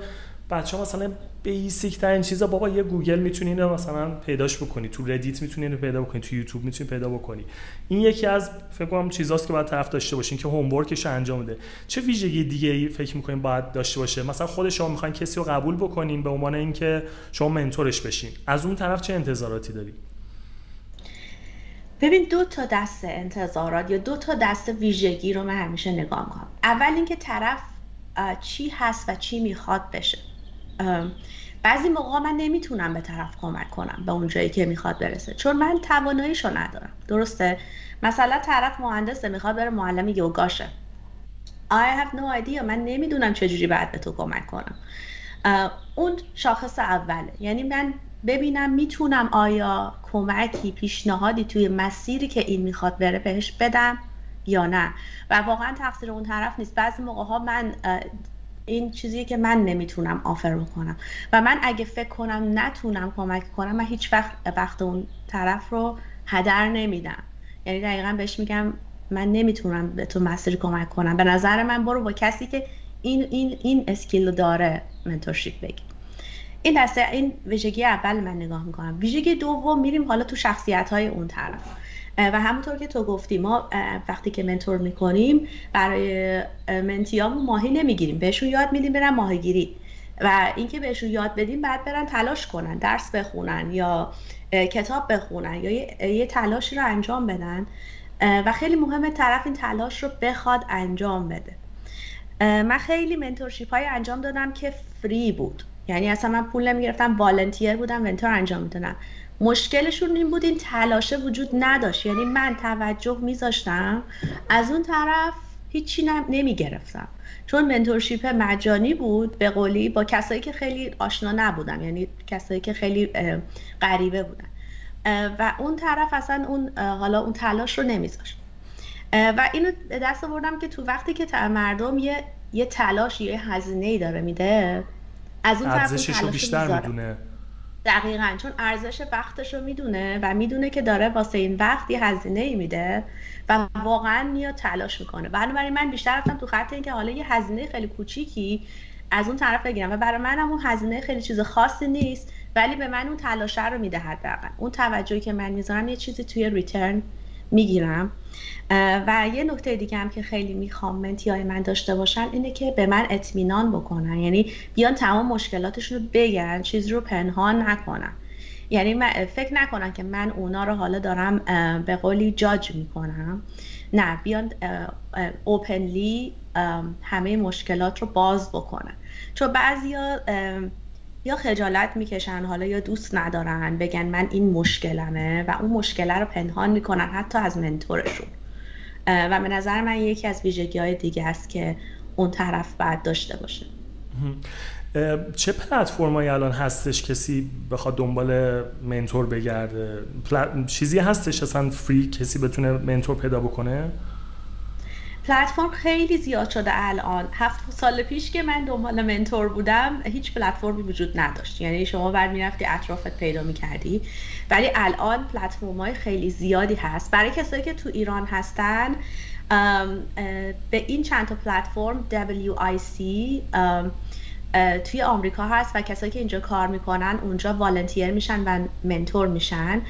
بچه ها مثلا basic ترین چیزا بابا یه گوگل می‌تونی اینو مثلا پیداش بکنی تو ردیت می‌تونی اینو پیدا بکنی تو یوتیوب می‌تونی پیدا بکنی. این یکی از فکر کنم چیزاست که باید طرف داشته باشین که homework ش انجام بده. چه ویژگی دیگه ای فکر می‌کنین باید داشته باشه؟ مثلا خود شما می‌خواین کسی رو قبول بکنین به عنوان اینکه شما mentor ش بشین. از اون طرف چه انتظاراتی داری؟ ببین دو تا دست انتظارات یا دو تا دست ویژگی رو من همیشه نگاه می‌کنم. اول اینکه طرف چی هست و چی می‌خواد بشه. بعضی موقع من نمی‌تونم به طرف کمک کنم به اون جایی که می‌خواد برسه. چون من تواناییشو ندارم. درسته؟ مثلا طرف مهندسه می‌خواد بره معلم یوگاشه. I have no idea. من نمی‌دونم چجوری باید به تو کمک کنم. اون شاخص اوله. یعنی من ببینم می‌تونم آیا کمکی پیشنهادی توی مسیری که این می‌خواد بره بهش بدم یا نه. و واقعا تقصیر اون طرف نیست. بعضی موقع ها من این چیزیه که من نمی‌تونم آفر بکنم. و من اگه فکر کنم نتونم کمک کنم من هیچ وقت وقت اون طرف رو هدر نمیدم. یعنی دقیقا بهش میگم من نمی‌تونم به تو مسیر کمک کنم. به نظر من برو با کسی که این این این اسکیل داره منتورشیپ بگی. این دسته این ویژگی اول من نگاه می‌کنم. ویژگی دوم میریم حالا تو شخصیت های اون طرف. و همونطور که تو گفتی ما وقتی که منتور می‌کنیم برای منتیامون ماهی نمی‌گیریم. بهشون یاد میدیم برن ماهیگیری. و اینکه بهشون یاد بدیم بعد برن تلاش کنن درس بخونن یا کتاب بخونن یا یه تلاشی رو انجام بدن. و خیلی مهمه طرف این تلاش رو بخواد انجام بده. من خیلی منتورشیپ های انجام دادم که فری بود. یعنی اصلا من پول نمی‌گرفتم والنتیر بودم منتور انجام می‌دادم. مشکلشون این بود این تلاشه وجود نداشت. یعنی من توجه میذاشتم از اون طرف هیچی نمی‌گرفتم. چون منتورشیپ مجانی بود به قولی با کسایی که خیلی آشنا نبودم یعنی کسایی که خیلی غریبه بودن. و اون طرف اصلا اون حالا اون تلاش رو نمیذاشت. و اینو به دست آوردم که تو وقتی که مردم یه یه تلاش یه هزینه ای داره میده از اون طرف بیشتر می‌دونه. دقیقا چون ارزش وقتش رو می‌دونه و می‌دونه که داره واسه این وقت یه هزینه ای میده و واقعا میاد تلاش می‌کنه. بنابراین من بیشتر رفتم تو خط اینکه حالا یه هزینه خیلی کوچیکی از اون طرف بگیرم و برای منم اون هزینه خیلی چیز خاصی نیست ولی به من اون تلاشه رو میده حداقل. اون توجهی که من می‌ذارم یه چیزی توی ریترن می‌گیرم. و یه نکته دیگه هم که خیلی می‌خوام منتی های من داشته باشن اینه که به من اطمینان بکنن. یعنی بیان تمام مشکلاتشون رو بگن چیز رو پنهان نکنن. یعنی من فکر نکنن که من اونا رو حالا دارم به قولی جاج می‌کنم. نه بیان اوپنلی همه مشکلات رو باز بکنن. چون بعضیا یا خجالت می‌کشن حالا یا دوست ندارن بگن من این مشکلمه و اون مشکله رو پنهان می‌کنن حتی از منتورشون. و به نظر من یکی از ویژگی های دیگه است که اون طرف باید داشته باشه. چه پلتفرمایی الان هستش کسی بخواد دنبال منتور بگرده؟ چیزی هستش اصلا فری کسی بتونه منتور پیدا بکنه؟ پلتفرم خیلی زیاد شده الان. هفت سال پیش که من دنبال منتور بودم هیچ پلتفرمی وجود نداشت. یعنی شما بر می‌رفتی اطرافت پیدا می‌کردی. ولی الان پلتفرم های خیلی زیادی هست. برای کسایی که تو ایران هستن به این چند تا پلتفرم WIC توی آمریکا هست و کسایی که اینجا کار می‌کنن اونجا والنتیر میشن و منتور میشن.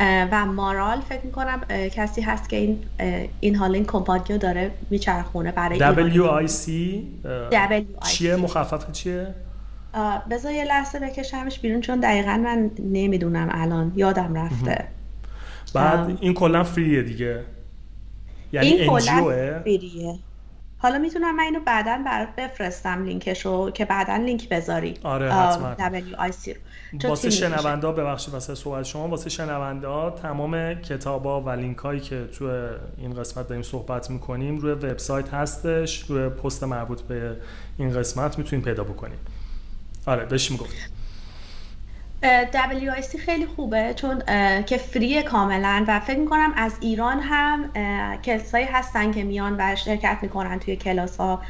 و مارال فکر می‌کنم کسی هست که این این حال این کمپانیو داره میچرخونه برای WIC چیه؟ مخفف چیه؟ بذار یه لحظه بکشمش بیرون چون دقیقا من نمی‌دونم الان. یادم رفته. بعد این کلا فریه دیگه. یعنی این کلا فریه. حالا می‌تونم من اینو بعدا برات بفرستم لینکشو که بعدا لینک بذاری. آره حتما. واسه شنوندا ببخشید واسه سوال شما واسه شنوندا تمام کتابا و لینک هایی که تو این قسمت داریم صحبت می‌کنیم روی وبسایت هستش روی پست مربوط به این قسمت می‌تونید پیدا بکنید. آره داشتیم گفت WIC خیلی خوبه چون که فری کاملا و فکر می‌کنم از ایران هم کسایی هستن که میان و شرکت می‌کنن توی کلاس ها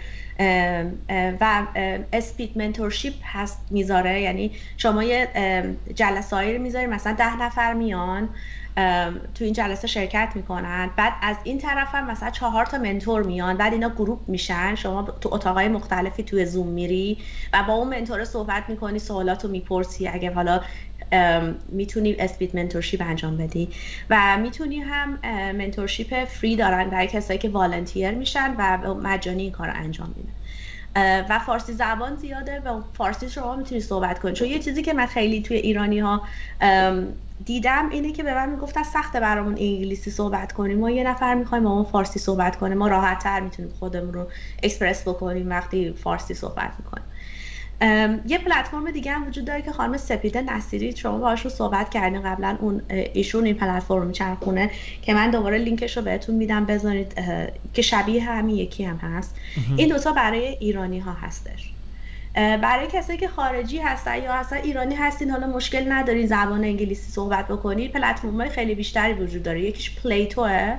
و اسپید منتورشیپ هست می‌ذاره. یعنی شما یه جلسه رو می‌ذاری مثلا ده نفر میان. تو این جلسه شرکت می‌کنن. بعد از این طرف هم مثلا چهار تا منتور میان. بعد اینا گروپ میشن. شما تو اتاقای مختلفی توی زوم میری و با اون منتور صحبت می‌کنی سوالاتو می‌پرسی. اگه حالا می‌تونی اسپید منتورشیپ انجام بدی. و می‌تونی هم منتورشیپ فری دارن برای کسایی که والنتیر میشن و مجانی این کار رو انجام میدن. و فارسی زبان زیاده و فارسی شما می‌تونی صحبت کنی. چون یه چیزی که من خیلی توی ایرانی ها دیدم اینه که به من می‌گفتن سخته برامون انگلیسی صحبت کنیم ما یه نفر می‌خوایم با اون فارسی صحبت کنیم. ما راحت تر می‌تونیم خودمون رو اکسپرس بکنیم وقتی فارسی صحبت می‌کنیم. یه پلتفرم دیگه هم وجود داره که خانم سپیده نصیری شما باهاش رو صحبت کردین. قبلا اون ایشون این پلتفرم میچرخونه که من دوباره لینکش رو بهتون میدم. بذارید که شبیه همین یکی هم هست. این دوتا برای ایرانی ها هستش. برای کسایی که خارجی هستن یا اصلا ایرانی هستین حالا مشکل ندارین زبان انگلیسی صحبت بکنید پلتفرم های خیلی بیشتری وجود داره. یکیش پلیتوه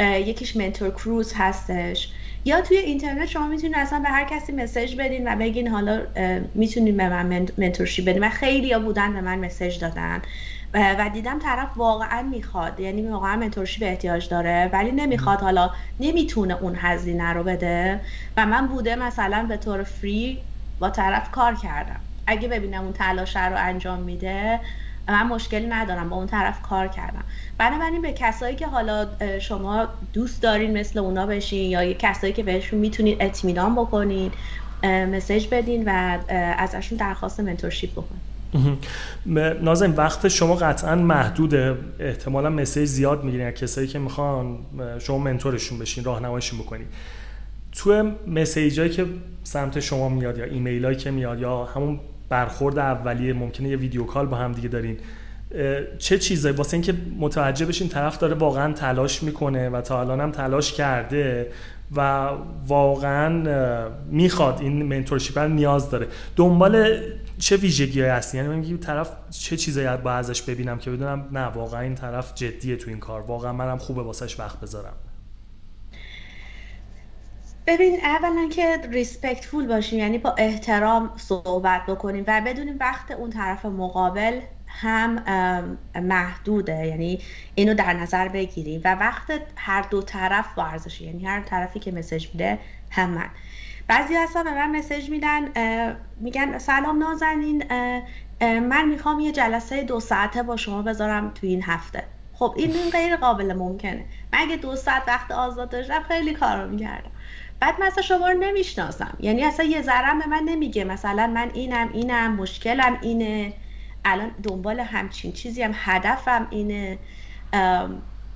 یکیش منتور کروز هستش. یا توی اینترنت شما می‌تونید اصلا به هر کسی مسیج بدین و بگین حالا می‌تونین به من منتورشی بدین. و خیلی ها بودن به من مسیج دادن. و دیدم طرف واقعا می‌خواد. یعنی واقعا منتورشی به احتیاج داره ولی نمی‌خواد. حالا نمی‌تونه اون هزینه رو بده. و من بوده مثلا به طور فری با طرف کار کردم. اگه ببینم اون تلاش رو انجام میده من مشکلی ندارم با اون طرف کار کردم. بنابراین به کسایی که حالا شما دوست دارین مثل اونا بشین یا کسایی که بهشون می‌تونید اطمینان بکنین مسیج بدین و ازشون درخواست منتورشیپ بکنین. نازم وقت شما قطعا محدوده. احتمالا مسیج زیاد می‌گیرین. کسایی که می‌خوان شما منتورشون بشین راهنماییشون بکنین. تو مسیج هایی که سمت شما میاد یا ایمیل هایی که میاد یا همون برخورد اولیه ممکنه یه ویدیو کال با هم دیگه دارین چه چیزایی؟ واسه اینکه متوجه بشین طرف داره واقعا تلاش می‌کنه و تا الان هم تلاش کرده و واقعا می‌خواد این منتورشیپ نیاز داره. دنبال چه ویژگی هستی؟ یعنی من طرف چه چیزایی با ازش ببینم که بدونم نه واقعا این طرف جدیه تو این کار واقعا منم خوبه واسش وقت بذارم. ببین اولا که ریسپکتفول باشیم یعنی با احترام صحبت بکنیم و بدونیم وقت اون طرف مقابل هم محدوده. یعنی اینو در نظر بگیریم و وقت هر دو طرف با ارزشه یعنی هر طرفی که مسج میده هم من. بعضی اصلا به من مسج میدن میگن سلام نازنین من می‌خوام یه جلسه دو ساعته با شما بذارم تو این هفته. خب این غیر قابل ممکنه. من اگه دو ساعت وقت آزاد داشتم خیلی کارو می‌کردم. بعد مثلا شما رو نمی‌شناسم. یعنی اصلا یه ذره به من نمیگه. مثلا من اینم اینم مشکلم اینه. الان دنبال همچین چیزی هم هدفم اینه.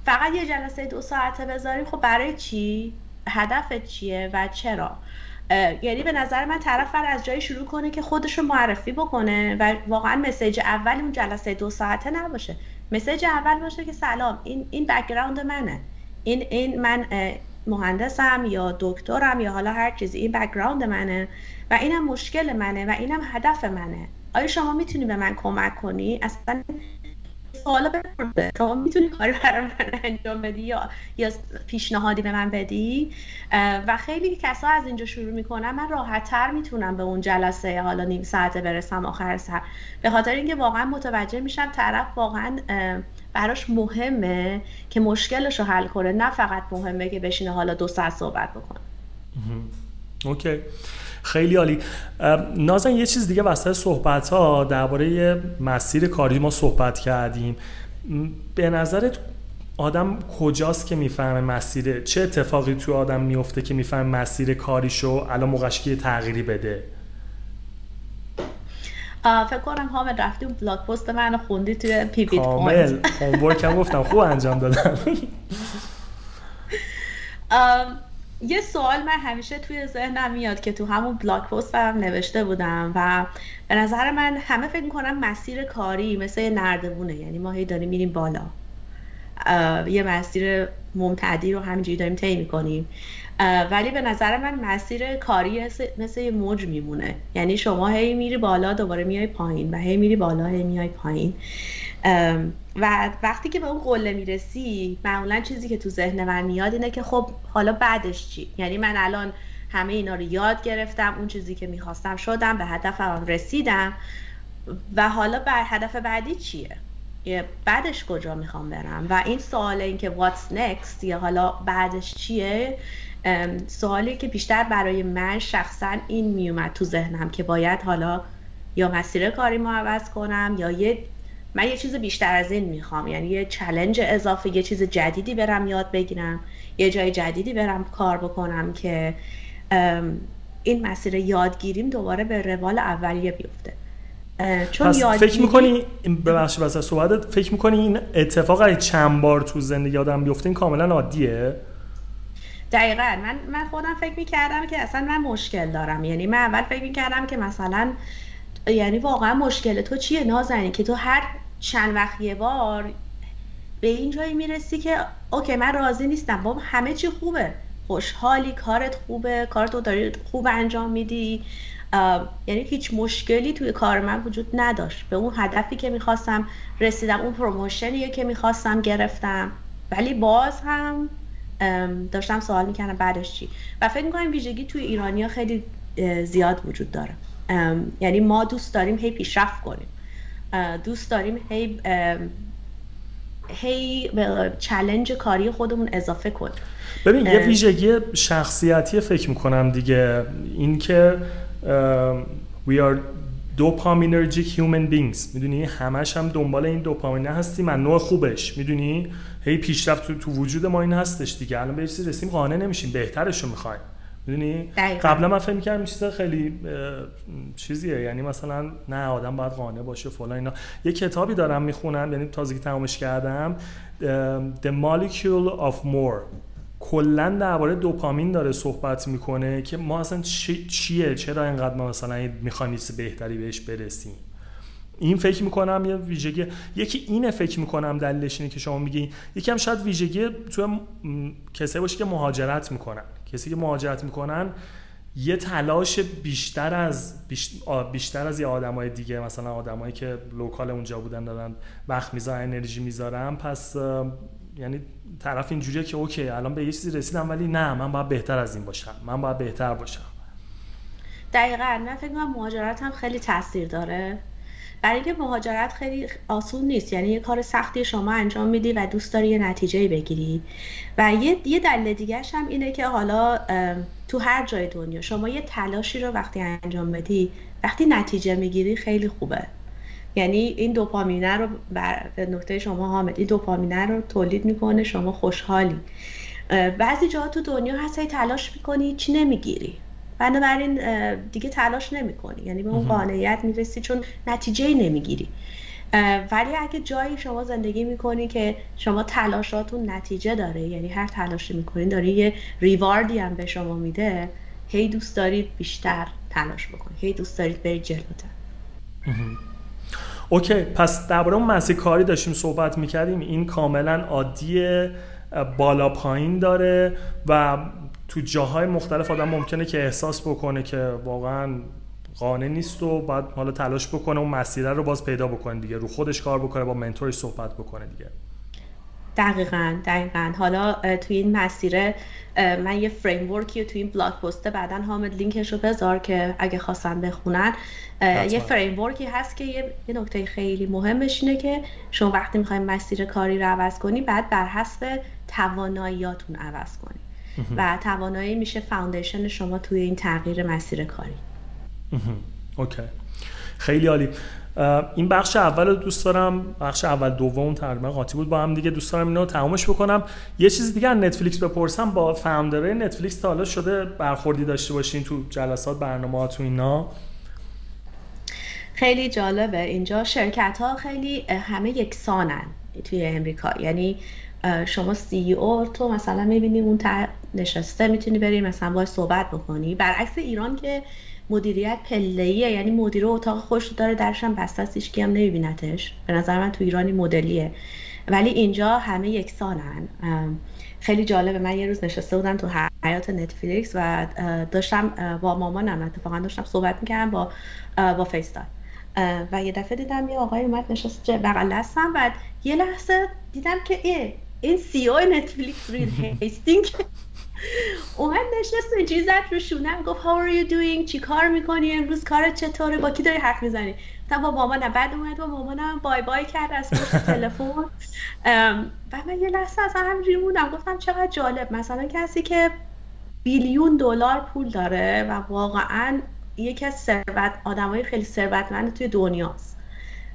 فقط یه جلسه دو ساعته بذاریم. خب برای چی؟ هدف چیه و چرا؟ یعنی به نظر من طرف از جایی شروع کنه که خودش رو معرفی بکنه و واقعا مسیج اول اون جلسه دو ساعته نباشه. message اول باشه که سلام این این background منه. این این من مهندسم یا دکترم یا حالا هر چیزی. این background منه و اینم مشکل منه و اینم هدف منه. آیا شما می‌تونی به من کمک کنی؟ اصلا سوالا بپرسه. شما می‌تونی کاری برای من انجام بدی یا یا پیشنهادی به من بدی؟ و خیلی کسا از اینجا شروع می‌کنن. من راحت تر می‌تونم به اون جلسه حالا نیم ساعته برسم آخر سر. به خاطر اینکه واقعا متوجه میشم طرف واقعا براش مهمه که مشکلش رو حل کنه نه فقط مهمه که بشینه حالا دو ساعت صحبت بکنه. اوکی. خیلی عالی. نازن یه چیز دیگه وسط صحبت ها درباره مسیر کاری ما صحبت کردیم. به نظرت آدم کجاست که می‌فهمه مسیر؟ چه اتفاقی تو آدم میفته که می‌فهمه مسیر کاریشو الان موقعش که تغییری بده؟ فکر کنم حامد رفتی اون blog post من خوندی توی پی پی کامل هم گفتم خوب انجام دادم. (laughs) یه سوال من همیشه توی ذهنم میاد که تو همون blog post هم نوشته بودم و به نظر من همه فکر می‌کنم مسیر کاری مثل یه نردبونه یعنی ما هی داریم میریم بالا. یه مسیر ممتدی رو همینجوری داریم طی می‌کنیم. ولی به نظر من مسیر کاری مثل یه موج میمونه. یعنی شما هی میری بالا دوباره میای پایین و هی میری بالا هی میای پایین. و وقتی که به اون قله می‌رسی معمولا چیزی که تو ذهن من میاد اینه که خب حالا بعدش چی؟ یعنی من الان همه اینا رو یاد گرفتم اون چیزی که می‌خواستم شدم به هدفم رسیدم و حالا بر هدف بعدی چیه؟ بعدش کجا می‌خوام برم؟ و این سوال این که what's next یا حالا بعدش چیه؟ سوالی که بیشتر برای من شخصا این میومد تو ذهنم که باید حالا یا مسیر کاری ما عوض کنم یا یه من یه چیز بیشتر از این می‌خوام. یعنی یه چلنج اضافه یه چیز جدیدی برم یاد بگیرم یه جای جدیدی برم کار بکنم که این مسیر یادگیریم دوباره به روال اولیه بیفته. چون پس فکر می‌کنی ببخشید واسه صحبتت فکر می‌کنی این اتفاق چند بار تو زندگی آدم بیفته این کاملا عادیه؟ دقیقا. من من خودم فکر می‌کردم که اصلا من مشکل دارم. یعنی من اول فکر می‌کردم که مثلا یعنی واقعا مشکل تو چیه نازنین که تو هر چند وقت یه بار به این جایی می‌رسی که okay من راضی نیستم. بابا همه چی خوبه. خوشحالی کارت خوبه. کارتو داری خوب انجام میدی. یعنی هیچ مشکلی توی کار من وجود نداشت. به اون هدفی که می‌خواستم رسیدم اون promotion یه که می‌خواستم گرفتم. ولی باز هم داشتم سوال می‌کنم بعدش چی؟ و فکر می‌کنم ویژگی توی ایرانیا خیلی زیاد وجود داره. یعنی ما دوست داریم هی پیشرفت کنیم. دوست داریم هی هی چلنج کاری خودمون اضافه کنیم. ببین یه ویژگی شخصیتی فکر می‌کنم دیگه. این که we are دوپامینرژیک هیومن بینگز می‌دونی؟ همش هم دنبال این دوپامینه هستیم من نوع خوبش. می‌دونی؟ هی پیشرفت تو, تو وجود ما این هستش دیگه. الان به رسیم قانع نمیشیم. بهترش رو می‌خوایم. می‌دونی؟ قبلا من فکر می‌کردم چیز خیلی چیزیه. یعنی مثلا نه آدم باید قانع باشه فلان اینا. یه کتابی دارم می‌خونم یعنی تازگی تمامش کردم. The Molecule of More. کلا درباره دوپامین داره صحبت می‌کنه که ما اصلا چیه؟ چرا اینقدر ما مثلا می‌خوایم بهتری بهش برسیم؟ این فکر می‌کنم یه ویژگی یکی اینه فکر می‌کنم دلیلش اینه که شما میگی یکم شاید ویژگی تو کسایی باشه که مهاجرت می‌کنن. کسی که مهاجرت می‌کنن یه تلاش بیشتر از بیشتر از یه آدمای دیگه مثلا آدمایی که local اونجا بودن دارن وقت می‌ذارن انرژی می‌ذارن پس یعنی طرف اینجوریه که okay الان به یه چیزی رسیدم ولی نه من باید بهتر از این باشم. من باید بهتر باشم. دقیقا. من فکر کنم مهاجرت هم خیلی تاثیر داره. برای اینکه مهاجرت خیلی آسون نیست. یعنی یه کار سختی شما انجام میدی و دوست داری یه نتیجه بگیری. و یه یه دلیل دیگه هم اینه که حالا تو هر جای دنیا شما یه تلاشی رو وقتی انجام بدی وقتی نتیجه می‌گیری خیلی خوبه. یعنی این دوپامینه رو بر نکته شما حامد این دوپامینه رو تولید می‌کنه شما خوشحالی. بعضی جاها تو دنیا هستی تلاش می‌کنی چی نمی‌گیری؟ بنابراین دیگه تلاش نمی‌کنی. یعنی به اون قانعیت می‌رسی چون نتیجه نمی‌گیری. ولی اگه جایی شما زندگی می‌کنی که شما تلاشاتون نتیجه داره یعنی هر تلاشی می‌کنین داره یه ریواردی هم به شما میده هی دوست دارید بیشتر تلاش بکنید هی دوست دارید برید جلوتر. اوکی پس درباره اون مسیر کاری داشتیم صحبت می‌کردیم. این کاملا عادی بالا پایین داره و تو جاهای مختلف آدم ممکنه که احساس بکنه که واقعا قانع نیست و باید حالا تلاش بکنه اون مسیره رو باز پیدا بکنه دیگه رو خودش کار بکنه با منتورش صحبت بکنه دیگه. دقیقا دقیقا. حالا توی این مسیره من یه فریم ورکی توی این بلاگ پسته بعدا حامد لینکش رو بذار که اگه خواستن بخونن. یه فریم ورکی هست که یه, نکته خیلی مهمش اینه که شما وقتی می‌خوایم مسیر کاری رو عوض کنی بعد بر حسب تواناییاتون عوض کنی. و توانایی میشه foundation شما توی این تغییر مسیر کاری. okay. خیلی عالی. این بخش اول رو دوست دارم. بخش اول دوم تقریبا قاطی بود با هم دیگه. دوست دارم اینو تمامش بکنم. یه چیز دیگه نتفلیکس بپرسم. با founder های نتفلیکس تا حالا شده برخوردی داشته باشین تو جلسات برنامه تو اینا. خیلی جالبه. اینجا شرکت ها خیلی همه یکسانن توی امریکا. یعنی شما سی او تو مثلا می‌بینی اون نشسته می‌تونی بری مثلا باید صحبت بکنی. برعکس ایران که مدیریت پلهیه یعنی مدیر اتاق خوش داره درش هم بسته است هم نمیبینتش به نظر من تو ایرانی مدلیه. ولی اینجا همه یکسانن. خیلی جالبه. من یه روز نشسته بودم تو حیات نتفلیکس و داشتم با مامانم اتفاقا داشتم صحبت می‌کردم با با فیستان و یه دفعه دیدم یه آقای اومد نشست بغل دستم. و یه لحظه دیدم که ای این سی او نتفلیکس رید هیستینگ (laughs) اومد نشست چیز زد رو شونم گفت how are you doing چی کار می‌کنی امروز؟ کارت چطوره؟ با کی داری حرف می‌زنی؟ تا با مامانم بعد اومد با مامانم بای بای کرد از پشت (laughs) تلفن. و من یه لحظه از همینجوری موندم گفتم چقدر جالب. مثلا کسی که بیلیون دلار پول داره و واقعا یکی از ثروت آدمای خیلی ثروتمند توی دنیاست.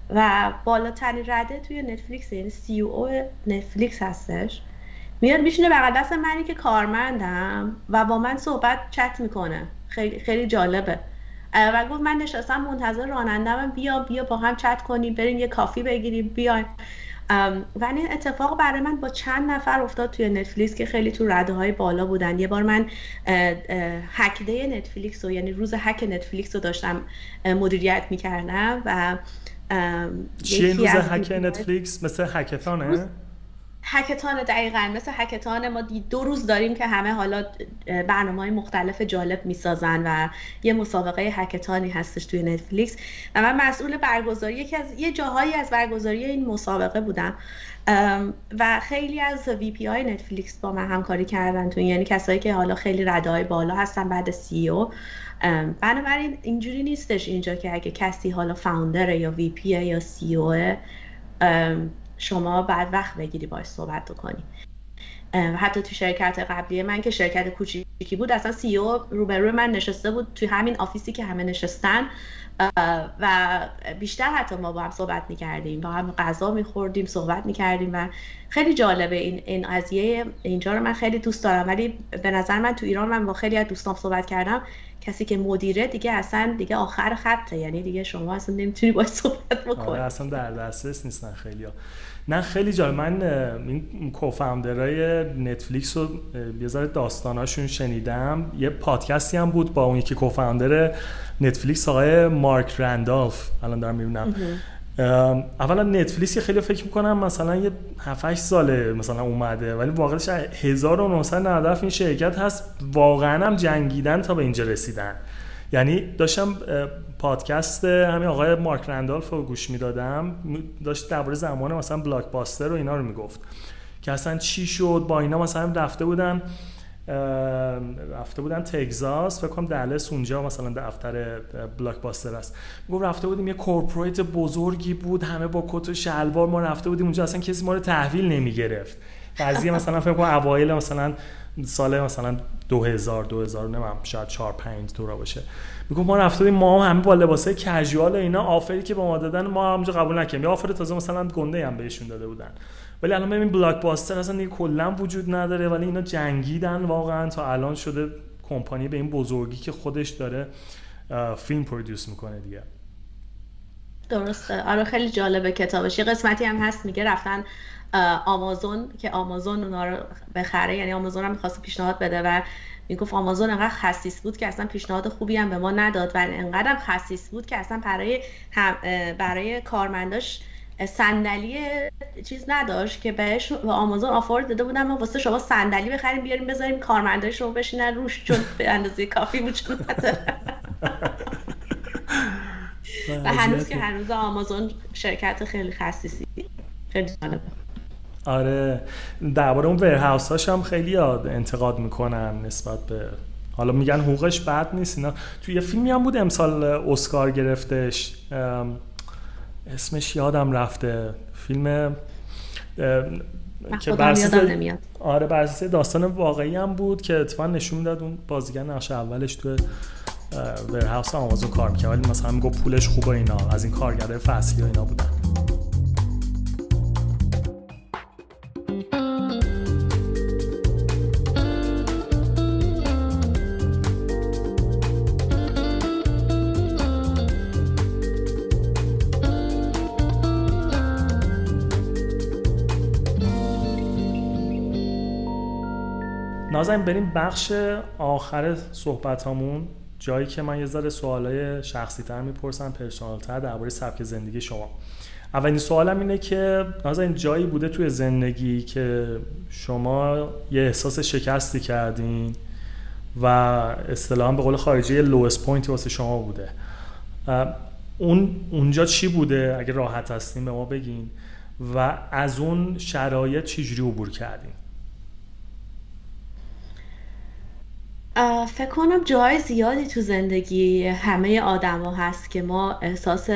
و بالاترین رده توی نتفلیکس یعنی سی او نتفلیکس هستش. میاد میشینه بغل دست منی که کارمندم و با من صحبت چت می‌کنه. خیلی خیلی جالبه. و گفت من نشستم منتظر رانندم بیا بیا با هم چت کنیم بریم یه کافی بگیریم بیایم. و این اتفاق برای من با چند نفر افتاد توی نتفلیکس که خیلی تو رده های بالا بودن. یه بار من hack day نتفلیکس رو یعنی روز هک نتفلیکس رو داشتم مدیریت می‌کردم و چیه این روز هک نتفلیکس؟ مثل hackathon ه؟ hackathon دقیقا مثل hackathon ما دو روز داریم که همه حالا برنامه های مختلف جالب می‌سازن و یه مسابقه hackathon ی هستش توی نتفلیکس. و من مسئول برگزاری یکی از یه جاهایی از برگزاری این مسابقه بودم. و خیلی از VP های نتفلیکس با من همکاری کردن تو یعنی کسایی که حالا خیلی رده بالا هستن بعد CEO. بنابراین اینجوری نیستش اینجا که اگه کسی حالا founder یا VP یا CEO شما باید وقت بگیری باش صحبت کنی. حتی تو شرکت قبلی من که شرکت کوچیکی بود اصلا CEO روبروی من نشسته بود توی همین office ی که همه نشستن. و بیشتر حتی ما با هم صحبت می‌کردیم با هم غذا میخوردیم صحبت می‌کردیم و خیلی جالبه این این قضیه. اینجا رو من خیلی دوست دارم ولی به نظر من تو ایران من با خیلی از دوستان صحبت کردم کسی که مدیره دیگه اصلا دیگه آخر خطه. یعنی دیگه شما اصلا نمی‌تونی باید صحبت بکنی. آره اصلا در دسترس نیستن خیلی ها. نه خیلی جالب من این کوفاندرای نتفلیکس رو یه ذره داستاناشون شنیدم. یه پادکستی هم بود با اون یکی کوفاندر نتفلیکس آقای مارک رندالف. الان دارم می‌بینم. اولا نتفلیکس خیلی فکر می‌کنم مثلا یه 7 ساله مثلا اومده ولی واقعش 1997 این شرکت هست واقعا هم جنگیدن تا به اینجا رسیدن. یعنی داشتم پادکست همین آقای مارک رندالف رو گوش می‌دادم. داشت درباره زمان مثلا بلاک باستر و اینا رو می‌گفت. که اصلا چی شد؟ با اینا مثلا رفته بودن رفته بودن تگزاس. فکر کنم دالاس اونجا مثلا دفتر بلاک باستر است. می‌گفت رفته بودیم یه corporate بزرگی بود همه با کت و شلوار ما رفته بودیم اونجا. اصلا کسی ما رو تحویل نمی‌گرفت. قضیه مثلا فکر کنم اوایل مثلا سال مثلا 2000 2000 نمیم شاید 4 5 تو باشه. میگم ما رفته بودیم ما همه با لباسای کژوال و اینا آفری که به ما دادن ما همونجا قبول نکردیم. یه آفر تازه مثلا گنده هم بهشون داده بودن. ولی الان ببین بلاک باستر اصلا دیگه کلا وجود نداره ولی اینا جنگیدن واقعا. تا الان شده کمپانی به این بزرگی که خودش داره فیلم پرودوس می‌کنه دیگه. درسته. آره خیلی جالبه کتابش. یه قسمتی هم هست میگه رفتن آمازون که آمازون اونا رو بخره. یعنی آمازون هم می‌خواست پیشنهاد بده و می‌گفت آمازون انقدر خصیص بود که اصلا پیشنهاد خوبی هم به ما نداد و انقدر خصیص بود که اصلا برای برای کارمنداش صندلی چیز نداشت که بهش به آمازون آفر داده بودن ما واسه شما صندلی بخریم بیاریم بذاریم کارمندای شما بشینن روش چون به اندازه کافی بود چون (laughs) و هنوز که هنوز آمازون شرکت خیلی خصیصی خیلی جالبه آره درباره اون ورهاوس هاش هم خیلی انتقاد می‌کنن نسبت به حالا میگن حقوقش بد نیست اینا. تو یه فیلمی هم بود امسال اسکار گرفتش اسمش یادم رفته. فیلم که بر آره بر داستان واقعی هم بود که اتفاقا نشون داد اون بازیگر نقش اولش تو ورهاوس آمازون کار می‌کرد ولی مثلا میگو پولش خوبه اینا از این کارگرای فصلی و اینا بودن. نازنین بریم بخش آخر صحبت همون جایی که من یه ذره سوالای شخصی تر می‌پرسم پرسونال تر درباره سبک زندگی شما. اولین سوالم اینه که نازنین جایی بوده توی زندگی که شما یه احساس شکستی کردین و اصطلاحا به قول خارجی یه لوست پوینتی واسه شما بوده. اون اونجا چی بوده؟ اگه راحت هستین به ما بگین. و از اون شرایط چجوری عبور کردین؟ فکر کنم جای زیادی تو زندگی همه آدما هست که ما احساس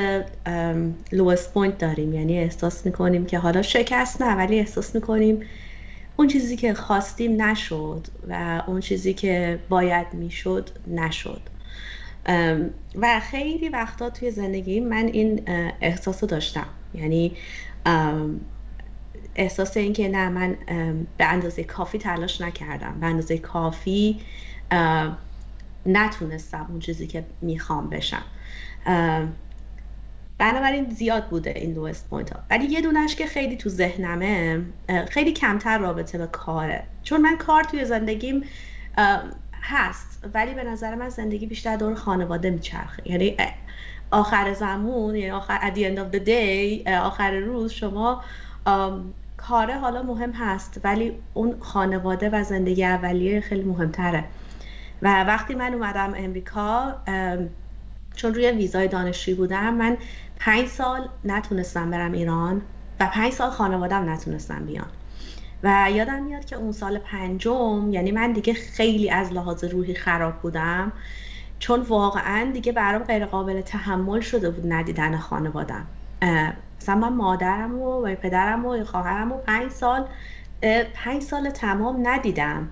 لوست پوینت داریم. یعنی احساس می‌کنیم که حالا شکست نه ولی احساس می‌کنیم اون چیزی که خواستیم نشد و اون چیزی که باید می‌شد نشد. و خیلی وقتا توی زندگی من این احساس رو داشتم. یعنی احساس اینکه نه من به اندازه کافی تلاش نکردم. به اندازه کافی نتونستم اون چیزی که می‌خوام بشم. بنابراین زیاد بوده این low point ها ولی یه دونش که خیلی تو ذهنمه خیلی کمتر رابطه به کاره. چون من کار توی زندگیم هست ولی به نظر من زندگی بیشتر دور خانواده میچرخه. یعنی آخر زمان یعنی آخر at the end of the day آخر روز شما کاره حالا مهم هست ولی اون خانواده و زندگی اولیه خیلی مهمتره. و وقتی من اومدم امریکا چون روی ویزای دانشجویی بودم من پنج سال نتونستم برم ایران و پنج سال خانوادم نتونستم بیان. و یادم میاد که اون سال پنجم یعنی من دیگه خیلی از لحاظ روحی خراب بودم چون واقعا دیگه برام غیر قابل تحمل شده بود ندیدن خانوادم. مثلا من مادرم و پدرم و خواهرم و پنج سال پنج سال تمام ندیدم.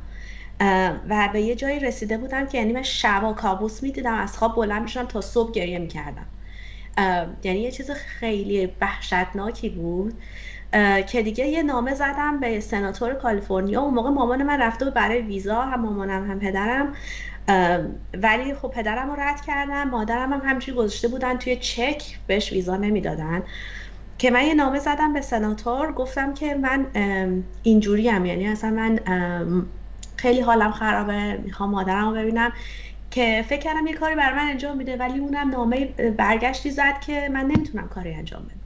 و به یه جایی رسیده بودم که یعنی من شبا کابوس می‌دیدم از خواب بلند میشم تا صبح گریه می‌کردم. یعنی یه چیز خیلی وحشتناکی بود که دیگه یه نامه زدم به سناتور کالیفرنیا. اون موقع مامان من رفته بود برای ویزا هم مامانم هم پدرم. ولی خب پدرم رو رد کردم مادرم هم همچی گذاشته بودن توی چک بهش ویزا نمی‌دادن. که من یه نامه زدم به سناتور گفتم که من اینجوری هم یعنی اصلا من خیلی حالم خرابه می‌خوام مادرم رو ببینم که فکر کردم یه کاری برای من انجام میده ولی اونم نامه برگشتی زد که من نمی‌تونم کاری انجام بدم.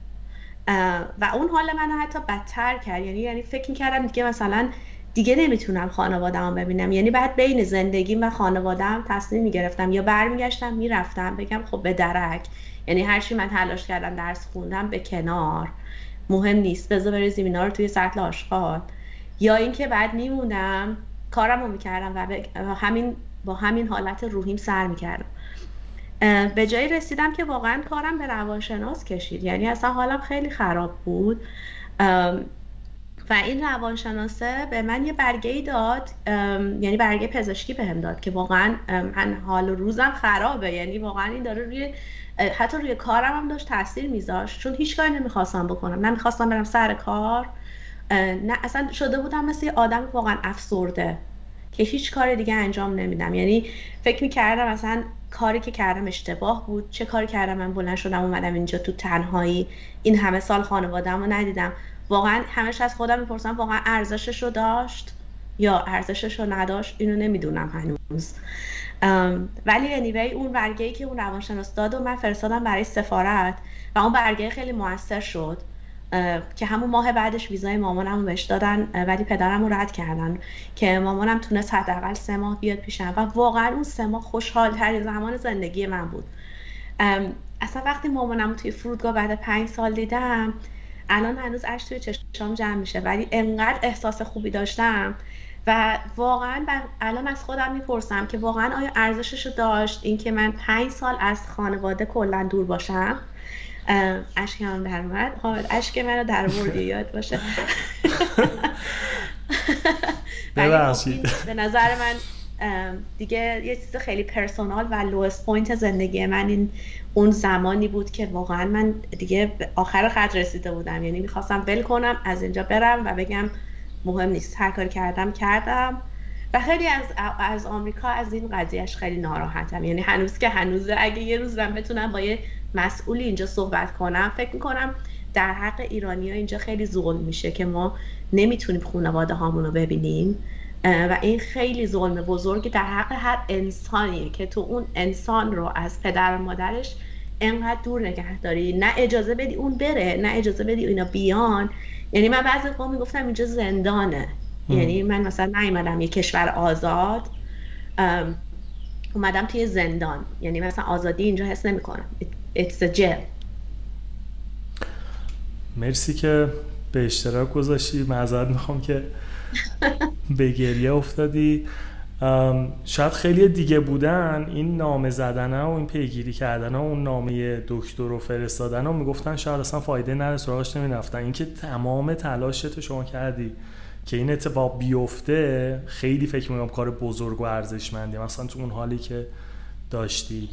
و اون حال منو حتی بدتر کرد. یعنی یعنی فکر می‌کردم دیگه مثلا دیگه نمی‌تونم خانوادم ببینم. یعنی بعد بین زندگیم و خانوادم تصمیم می‌گرفتم. یا برمیگشتم می‌رفتم بگم خب به درک. یعنی هرچی من تلاش کردم درس خوندم به کنار. مهم نیست. بذار بریزیم اینا رو توی سطل آشغال. یا اینکه بعد میمونم کارم رو می‌کردم و همین با همین حالت روحیم سر می‌کردم. به جایی رسیدم که واقعا کارم به روانشناس کشید. یعنی اصلا حالم خیلی خراب بود. و این روانشناسه به من یه برگه ای داد یعنی برگه پزشکی بهم داد که واقعا من حال روزم خرابه. یعنی واقعا این داره روی حتی روی کارم هم داشت تاثیر میذاشت. چون هیچ کاری نمی‌خواستم بکنم. نمی‌خواستم برم سر کار. نه اصلا شده بودم مثل آدم واقعا افسرده که هیچ کار دیگه انجام نمیدم. یعنی فکر می‌کردم مثلا کاری که کردم اشتباه بود چه کاری کردم من بلند شدم اومدم اینجا تو تنهایی این همه سال خانوادم رو ندیدم. واقعا همش از خودم می‌پرسم واقعا ارزشش رو داشت یا ارزشش رو نداشت؟ اینو نمی‌دونم هنوز. ولی انیوی اون برگه ای که اون روانشناس داد و من فرستادم برای سفارت و اون برگه خیلی موثر شد. که همون ماه بعدش ویزای مامانم رو بهش دادن ولی پدرم رو رد کردن که مامانم تونست حداقل سه ماه بیاد پیشم و واقعا اون سه ماه خوشحال ترین زمان زندگی من بود. اصلا وقتی مامانم توی فرودگاه بعد پنج سال دیدم الان هنوز اش توی چشام جمع میشه ولی انقدر احساس خوبی داشتم و واقعا الان از خودم می‌پرسم که واقعا آیا ارزشش رو داشت اینکه من پنج سال از خانواده کلا دور باشم؟ اشک هم در اومد. حامد اشک منو در مورد (laughs) یاد باشه. (laughs) ببخشید. به نظر من دیگه یه چیز خیلی personal و lowest point زندگی من این اون زمانی بود که واقعا من دیگه آخر خط رسیده بودم. یعنی می‌خواستم ول کنم از اینجا برم و بگم مهم نیست. هر کاری کردم کردم. و خیلی از از آمریکا از این قضیهش خیلی ناراحتم. یعنی هنوز که هنوز اگه یه روز من بتونم با یه مسئولی اینجا صحبت کنم فکر می‌کنم در حق ایرانی ها اینجا خیلی ظلم میشه که ما نمی‌تونیم خانواده هامون رو ببینیم و این خیلی ظلم بزرگی در حق هر انسانیه که تو اون انسان رو از پدر و مادرش انقدر دور نگه داری. نه اجازه بدی اون بره نه اجازه بدی اینا بیان. یعنی من بعضی وقتا می‌گفتم اینجا زندانه. یعنی من مثلا نیومدم یه کشور آزاد اومدم توی زندان. یعنی مثلا آزادی اینجا حس نمی‌کنم. It's a jail مرسی که به اشتراک گذاشتی. معذرت می‌خوام که (laughs) به گریه افتادی. شاید خیلی دیگه بودن. این نامه زدن و این پیگیری کردن و اون نامه دکتر رو فرستادن و می‌گفتن شاید اصلا فایده نداره سراغش نمی‌رفتن. اینکه تمام تلاشت شما کردی. که این اتفاق بیفته خیلی فکر می‌کنم کار بزرگ و ارزشمندی مثلا تو اون حالی که داشتی.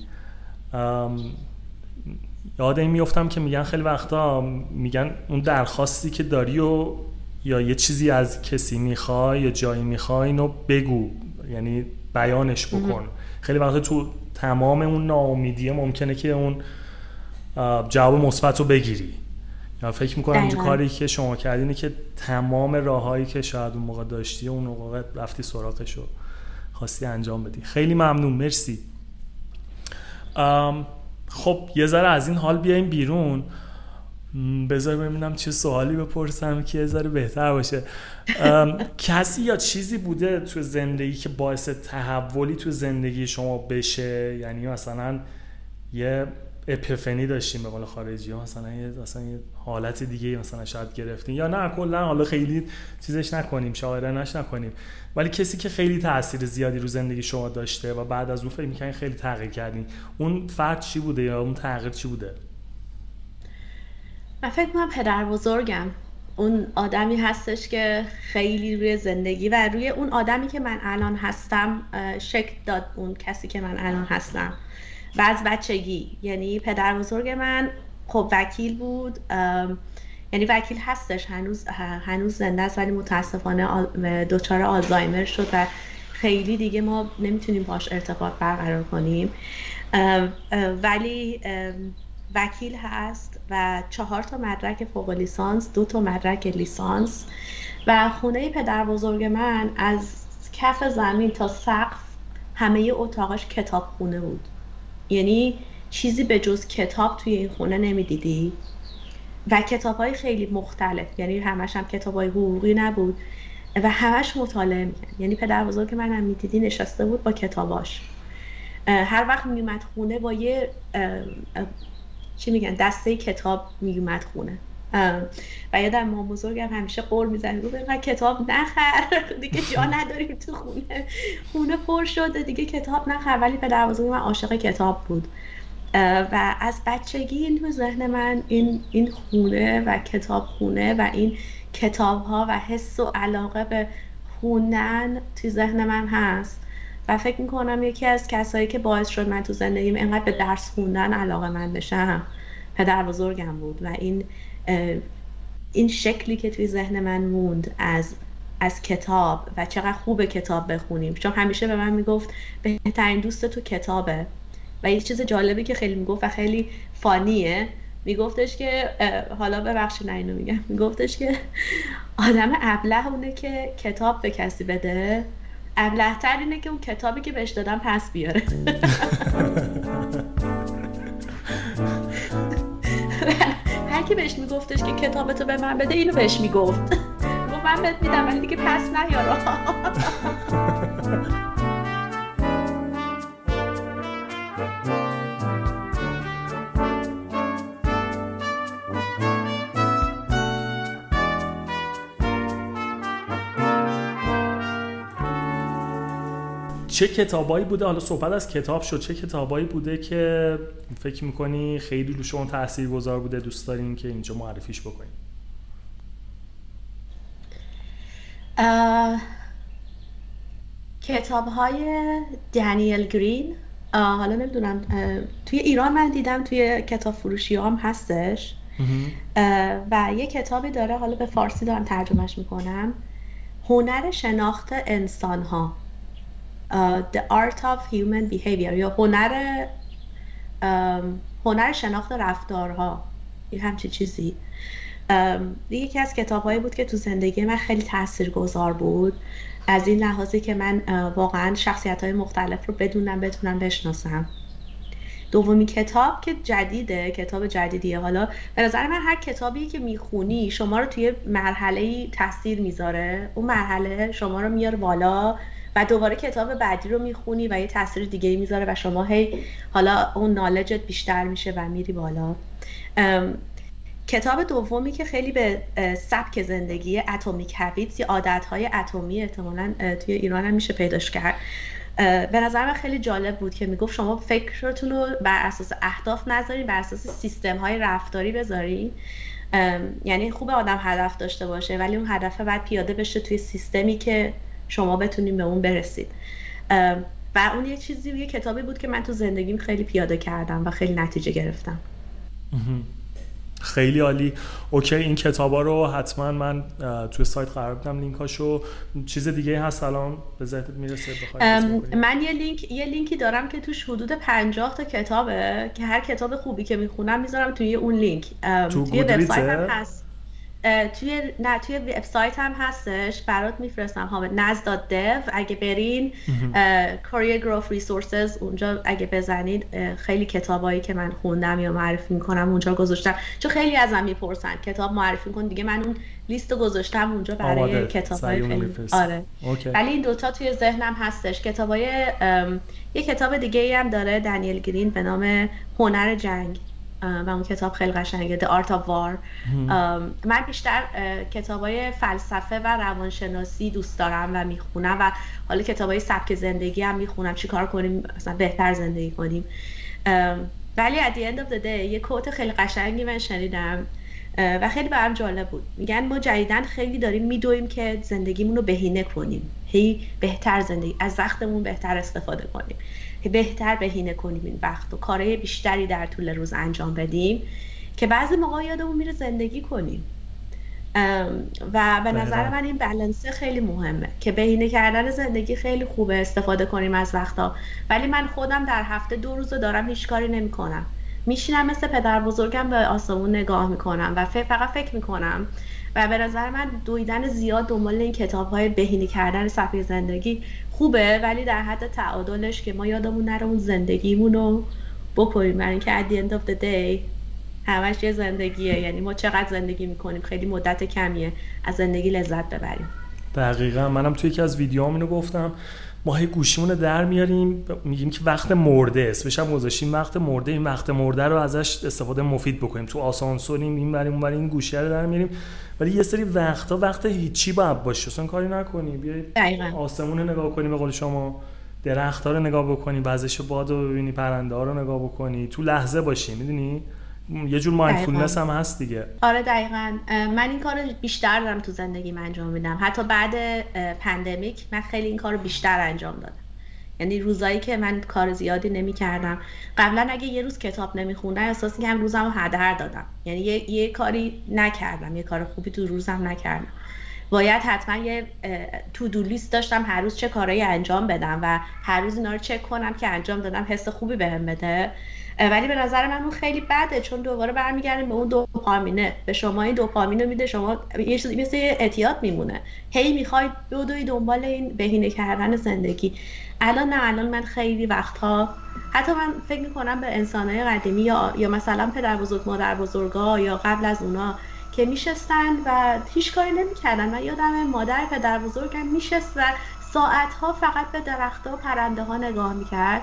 یاد این میفتم که میگن خیلی وقتا میگن اون درخواستی که داری و یا یه چیزی از کسی می‌خوای یا جایی می‌خوای اینو بگو یعنی بیانش بکن. خیلی وقتا تو تمام اون ناامیدیه ممکنه که اون جواب مثبت رو بگیری. یا فکر می‌کنم این کاری که شما کردینه که تمام راههایی که شاید اون موقع داشتی اون موقع رفتی سراغش رو خواستی انجام بدی. خیلی ممنون مرسی. خب یه ذره از این حال بیایم بیرون. بذار ببینم چه سوالی بپرسم که یه ذره بهتر باشه. (laughs) کسی یا چیزی بوده تو زندگی که باعث تحولی تو زندگی شما بشه؟ یعنی مثلا یه اپیفنی داشتیم به قول خارجی ها مثلا یه مثلا یه حالت دیگه مثلا شاید گرفتین یا نه کلا حالا خیلی چیزش نکنیم شاعره نش نکنیم. ولی کسی که خیلی تاثیر زیادی رو زندگی شما داشته و بعد از اون فکر می‌کنین خیلی تغییر کردین اون فرد چی بوده یا اون تغییر چی بوده؟ من فکر کنم پدر بزرگم. اون آدمی هستش که خیلی روی زندگی و روی اون آدمی که من الان هستم شکل داد اون کسی که من الان هستم. و از بچگی. یعنی پدر بزرگ من خب وکیل بود یعنی وکیل هستش هنوز هنوز زنده است ولی متاسفانه دچار آلزایمر شد و خیلی دیگه ما نمی‌تونیم باش ارتباط برقرار کنیم. ولی وکیل هست و چهار تا مدرک فوق لیسانس دو تا مدرک لیسانس و خونه پدر بزرگ من از کف زمین تا سقف همه اتاقش کتاب خونه بود. یعنی چیزی به جز کتاب توی این خونه نمی‌دیدی؟ و کتاب های خیلی مختلف یعنی همش هم کتاب های حقوقی نبود و همش مطالعه می‌کرد. یعنی پدر بزرگ من هم می‌دیدی نشسته بود با کتاباش. هر وقت میومد خونه با یه چی میگن دسته کتاب میومد خونه. و یادم مام بزرگم همیشه قول می‌زنه گفت اینقدر کتاب نخر. (laughs) دیگه جا (laughs) نداریم تو خونه. خونه پر شده دیگه کتاب نخر. ولی پدر بزرگ من عاشق کتاب بود. و از بچگی این تو ذهن من این این خونه و کتاب خونه و این کتاب ها و حس و علاقه به خوندن تو ذهن من هست. و فکر می‌کنم یکی از کسایی که باعث شد من تو زندگیم انقدر به درس خوندن علاقه من بشم پدر بزرگم بود. و این این شکلی که توی ذهن من موند از از کتاب و چقدر خوب کتاب بخونیم. چون همیشه به من می‌گفت بهترین دوست تو کتابه. و یه چیز جالبی که خیلی می‌گفت و خیلی فانیه میگفتش که حالا ببخشید نه اینو میگم. میگفتش که آدم ابله اونه که کتاب به کسی بده. ابله تر اینه که اون کتابی که بهش دادم پس بیاره. (laughs) (laughs) هر کی بهش میگفتش که کتابتو به من بده اینو بهش می‌گفت. (laughs) گفت من بهت میدم ولی دیگه پس نیارا (laughs) چه کتابایی بوده؟ حالا صحبت از کتاب شد. چه کتابایی بوده که فکر می‌کنی خیلی رو شما تاثیر گذار بوده؟ دوست داریم که اینجا معرفیش بکنیم کتاب های دانیل گرین. حالا نمی‌دونم توی ایران من دیدم توی کتاب فروشی هم هستش. و یه کتابی داره حالا به فارسی دارم ترجمهش می‌کنم. هنر شناخت انسان ها The Art of Human Behavior یا هنر هنر شناخت رفتارها. یه همچین چیزی. یکی از کتاب بود که تو زندگی من خیلی تأثیر گذار بود. از این لحاظی که من واقعا شخصیت های مختلف رو بدونم بتونم بشناسم. دومی کتاب که جدیده کتاب جدیدیه. حالا به نظر من هر کتابی که می‌خونی شما رو توی مرحله تاثیر می‌ذاره. اون مرحله شما رو میاره بالا. و دوباره کتاب بعدی رو می‌خونی و یه تاثیر دیگه ای می‌ذاره و شما هی حالا اون نالجت بیشتر میشه و میری بالا. کتاب دومی که خیلی به سبک زندگی اتمیک هابیتس یا عادتهای اتمی احتمالا توی ایران هم میشه پیداش کرد. به نظر من خیلی جالب بود که می‌گفت شما فکرتون رو بر اساس اهداف نذارین بر اساس سیستم های رفتاری بذارین. یعنی خوب آدم هدف داشته باشه ولی اون هدف بعد پیاده بشه توی سیستمی که شما بتونیم به اون برسید. و اون یه چیزی یه کتابی بود که من تو زندگیم خیلی پیاده کردم و خیلی نتیجه گرفتم. خیلی عالی. okay این کتابا رو حتما من توی سایت قرار بدم لینکاشو. چیز دیگه هست الان به ذهنت می‌رسه من یه لینک یه لینکی دارم که توش حدود 50 تا کتابه که هر کتاب خوبی که می‌خونم می‌ذارم توی اون لینک. تو توی وبسایت هم هست. توی نه توی وبسایت هم هستش. برات میفرستم. ها نزد دف. اگه برین کاریر گروف ریسورسز اونجا اگه بزنید خیلی کتابایی که من خوندم یا معرفی می‌کنم اونجا گذاشتم. چون خیلی ازم می‌پرسن. کتاب معرفی کن. دیگه من اون لیست گذاشتم اونجا برای کتابای خیلی. آره. ولی این دوتا توی ذهنم هستش. کتابای یه کتاب دیگه ای هم داره دنیل گرین به نام هنر جنگ. و اون کتاب خیلی قشنگه The Art of War. من بیشتر کتابای فلسفه و روانشناسی دوست دارم و می‌خونم و حالا کتابای سبک زندگی هم می‌خونم. چیکار کنیم؟ مثلا بهتر زندگی کنیم. ولی at the end of the day یه کوت خیلی قشنگی من شنیدم و خیلی برام جالب بود. میگن ما جدیدن خیلی داریم میدویم که زندگیمون رو بهینه کنیم. هی بهتر زندگی از وقتمون بهتر استفاده کنیم. بهتر بهینه کنیم این وقت و کارهای بیشتری در طول روز انجام بدیم که بعضی موقع یادمون میره زندگی کنیم. و به نظر من این بلنسه خیلی مهمه که بهینه کردن زندگی خیلی خوبه استفاده کنیم از وقتا ولی من خودم در هفته دو روز دارم هیچ کاری نمی‌کنم. میشینم مثل پدر بزرگم به آسمون نگاه می‌کنم و فقط فکر می‌کنم. و به نظر من دویدن زیاد دنبال این کتاب های بهینه کردن صفحه زندگی خوبه ولی در حد تعادلش که ما یادمون نره اون زندگیمون رو بکنیم برای اینکه at the end of the day همش یه زندگیه. یعنی ما چقدر زندگی می‌کنیم؟ خیلی مدت کمیه. از زندگی لذت ببریم. دقیقا. منم توی یکی از ویدیوهام اینو گفتم. ما هی گوشیمون رو در میاریم. میگیم که وقت مرده. اسمش هم گذاشتیم. وقت مرده. این وقت مرده رو ازش استفاده مفید بکنیم. تو آسانسوریم این بریم اون این گوشی رو در میاریم. ولی یه سری وقتا وقت هیچی باید باشه. اصلا کاری نکنی. بیای آسمون رو نگاه کنی. به قول شما درخت رو نگاه بکنی. وزش باد رو ببینی. پرنده ها رو نگاه بکنی. تو لحظه باشی. می‌دونی؟ یه جور mindfulness هم هست دیگه. آره دقیقا. من این کار بیشتر دارم تو زندگی انجام میدم. حتی بعد pandemic من خیلی این کار بیشتر انجام دادم. یعنی روزایی که من کار زیادی نمی کردم قبلا اگه یه روز کتاب نمی خوندم احساس که هم روزم رو هدر دادم. یعنی یه،, یه کاری نکردم. یه کار خوبی تو روزم نکردم. باید حتما یه تو دو لیست داشتم. هر روز چه کارهایی انجام بدم و هر روز اینا رو چک کنم که انجام دادم. حس خوبی بهم بده. ولی به نظر من اون خیلی بده چون دوباره برمیگردیم به اون دوپامینه. به شما این دوپامین رو میده شما یه چیزی مثل اعتیاد میمونه. هی می‌خواید بدوی دنبال این بهینه کردن زندگی. الان نه الان من خیلی وقتها حتی من فکر می‌کنم به انسانهای قدیمی یا, یا مثلا پدر بزرگ مادر بزرگا یا قبل از اونا که میشستن و هیچ کاری نمی‌کردن من یادم مادر پدر بزرگم میشست و ساعتها فقط به درختها و پرنده ها نگاه می‌کرد.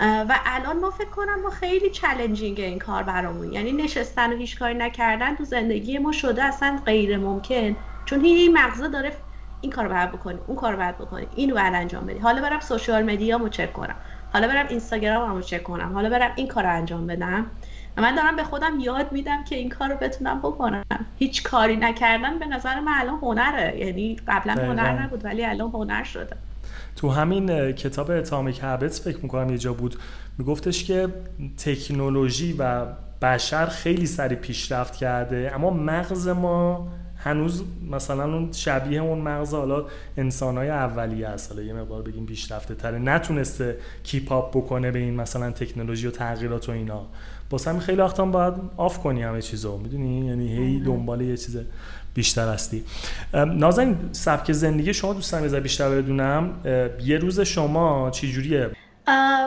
و الان ما فکر کنم ما خیلی challenging این کار برامون. یعنی نشستن و هیچ کاری نکردن تو زندگی ما شده اصلا غیر ممکن. چون این مغزه داره این کار باید بکنی اون کار باید بکنی اینو باید انجام بدی. حالا برم social media مو چک کنم. حالا برم اینستاگراممو چک کنم. حالا برم این کار رو انجام بدم. و من دارم به خودم یاد میدم که این کار رو بتونم بکنم. هیچ کاری نکردن به نظر من الان هنره. یعنی قبلا هنر نبود ولی الان هنر شده. تو همین کتاب اتامیک هابتس فکر می‌کنم یه جا بود میگفتش که تکنولوژی و بشر خیلی سریع پیشرفت کرده اما مغز ما هنوز مثلا اون شبیه اون مغز حالا انسانهای اولیه است. حالا یه مقدار بگیم پیشرفته تره. نتونسته keep up بکنه به این مثلا تکنولوژی و تغییرات و اینا. واسه همین خیلی وقتا باید off کنی همه چیزو. می‌دونی؟ یعنی هی دنبال یه چیز بیشتر هستی. نازنین سبک زندگی شما دوستان میذار بیشتر بدونم. یه روز شما چی جوریه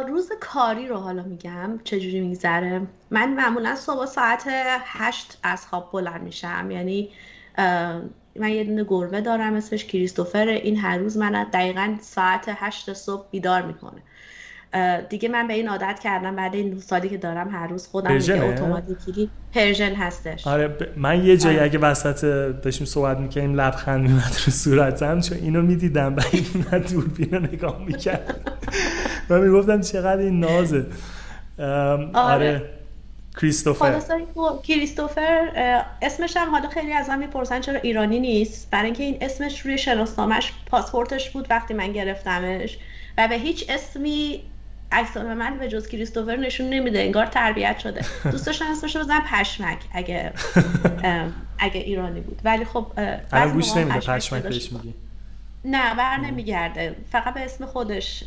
روز کاری رو حالا میگم. چجوری میگذره؟ من معمولا صبح ساعت هشت از خواب بلند میشم. یعنی من یه دونه گربه دارم اسمش کریستوفر این هر روز من دقیقا ساعت هشت صبح بیدار می‌کنه. دیگه من به این عادت کردم بعد این سالی که دارم هر روز خودم دیگه اتوماتیکی Persian هستش. آره من یه جایی آره. اگه وسط داشتیم صحبت می‌کنیم لبخند میمد رو صورتم چون اینو می‌دیدم و این من دوربین رو نگاه می‌کرد. و می‌گفتم چقدر این نازه. آره, آره. کریستوفر. کریستوفر اسمش هم حالا خیلی از من می‌پرسن چرا ایرانی نیست. برای اینکه این اسمش روی شناسنامش پاسپورتش بود وقتی من گرفتمش. و به هیچ اسمی عکسان من به جز کریستوفر نشون نمیده انگار تربیت شده. (laughs) دوست داشتم اسمش بزنم پشمک اگه (laughs) اگه ایرانی بود. ولی خب الان گوش نمیده پشمک بهش میگی. نه بر نمیگرده. فقط به اسم خودش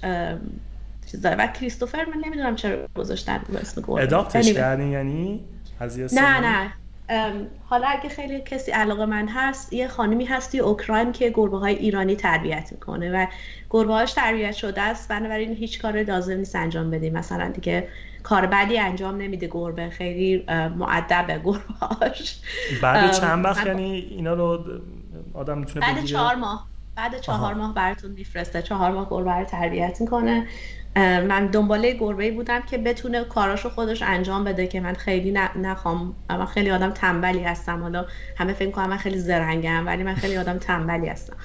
چیز داره. و کریستوفر من نمی‌دونم چرا گذاشتن به اسم گربه اداپتش کردین یعنی؟ از نه نه. حالا اگه خیلی کسی علاقه من هست یه خانمی هستی اوکراین که گربه های ایرانی تربیت می‌کنه و گربه هاش تربیت شده است. بنابراین هیچ کار لازم نیست انجام بدیم. مثلا دیگه کار بدی انجام نمیده گربه. خیلی معدبه گربه هاش بعد چند وقت؟ یعنی اینا رو آدم می‌تونه بعد چهار ماه. بعد چهار ماه براتون میفرسته. چهار ماه گربه رو تربیت می‌کنه. من دنباله گربه بودم که بتونه کاراشو خودش انجام بده که من خیلی نخوام. من خیلی آدم تنبلی هستم. حالا همه فکر کنم من خیلی زرنگم ولی من خیلی آدم تنبلی هستم.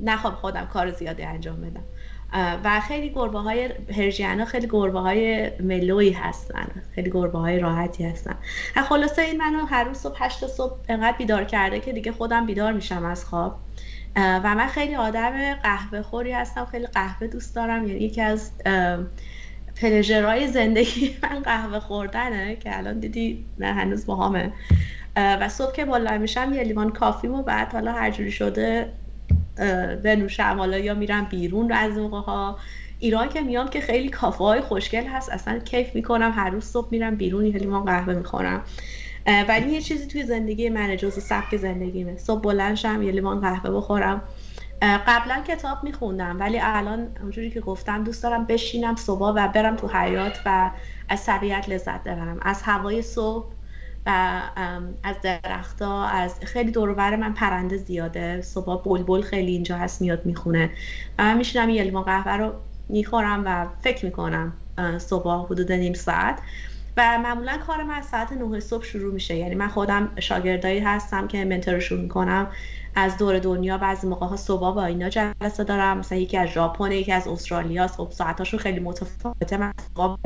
نخوام خودم کار زیادی انجام بدم و خیلی گربه های پرژیانا خیلی گربه های ملوی هستن. خیلی گربه های راحتی هستن. خلاصه این منو هر روز صبح هشت صبح انقدر بیدار کرده که دیگه خودم بیدار میشم از خواب. و من خیلی آدم قهوه خوری هستم خیلی قهوه دوست دارم. یعنی یکی از پلژرهای زندگی (laughs) من قهوه خوردنه که الان دیدی نه هنوز باهامه و صبح که بالا میشم یه لیوان کافیم و بعد حالا هر جوری شده بنوشم. حالا یا میرم بیرون رو از موقع ها ایران که میام که خیلی کافه های خوشگل هست. اصلا کیف می‌کنم. هر روز صبح میرم بیرون یه لیوان قهوه می‌خورم. ولی یه چیزی توی زندگی من جزو سبک زندگیمه. صبح بلند شم یه لیوان قهوه بخورم. قبلا کتاب میخوندم ولی الان اونجوری که گفتم دوست دارم بشینم صبح و برم تو حیات و از طبیعت لذت ببرم. از هوای صبح و از درختها از خیلی دورور من پرنده زیاده. صبح بلبل خیلی اینجا هست میاد می‌خونه. و من میشینم یه لیوان قهوه رو می‌خورم و فکر می‌کنم صبح حدود نیم ساعت. و معمولا کار من از ساعت 9 صبح شروع میشه. یعنی من خودم شاگردایی هستم که منتورشون می‌کنم. از دور دنیا بعضی موقع ها صبح با اینا جلسه دارم. مثلا یکی از ژاپن یکی از استرالیا. خب ساعتاشون خیلی متفاوته. من صبح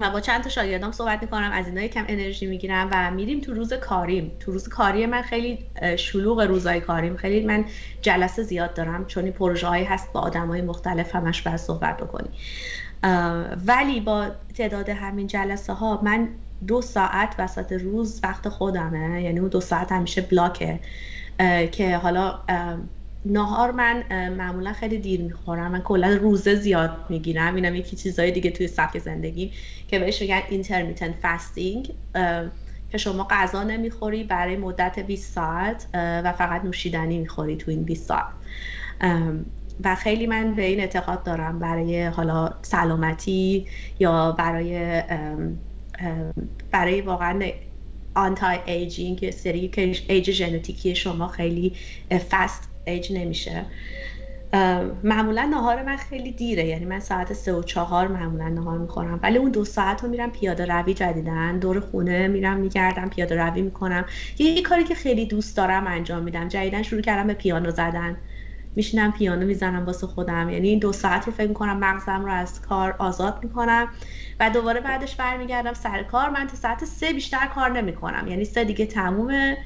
و با چند تا شاگردام صحبت می‌کنم. از اینا کم انرژی می‌گیرم و میریم تو روز کاریم. تو روز کاری من خیلی شلوغ روزای کاریم. خیلی من جلسه زیاد دارم. چون این پروژه هایی هست با آدم های مختلف همش باید صحبت بکنی. ولی با تعداد همین جلسه ها من دو ساعت وسط روز وقت خودمه. یعنی اون دو ساعت همیشه بلاکه. که حالا نهار من معمولا خیلی دیر می‌خورم. من کلا روزه زیاد می‌گیرم. اینم یکی چیزهای دیگه توی سبک زندگی که بهش میگن intermittent fasting که شما غذا نمی‌خوری برای مدت 20 ساعت و فقط نوشیدنی می‌خوری تو این 20 ساعت. و خیلی من به این اعتقاد دارم برای حالا سلامتی یا برای برای واقعا anti-aging سری که ایج ژنتیکی شما خیلی fast age نمیشه. معمولا نهار من خیلی دیره یعنی من ساعت سه و چهار معمولا نهار می‌خورم. ولی اون دو ساعت رو میرم پیاده روی جدیدن دور خونه میرم میگردم پیاده روی می‌کنم. یه کاری که خیلی دوست دارم انجام میدم جدیدن شروع کردم به پیانو زدن. میشینم پیانو می‌زنم واسه خودم. یعنی این دو ساعت رو فکر می‌کنم مغزم رو از کار آزاد می‌کنم. و دوباره بعدش برمیگردم سر کار. من تا ساعت سه بیشتر کار نمی‌کنم. یعنی سه دیگه تمومه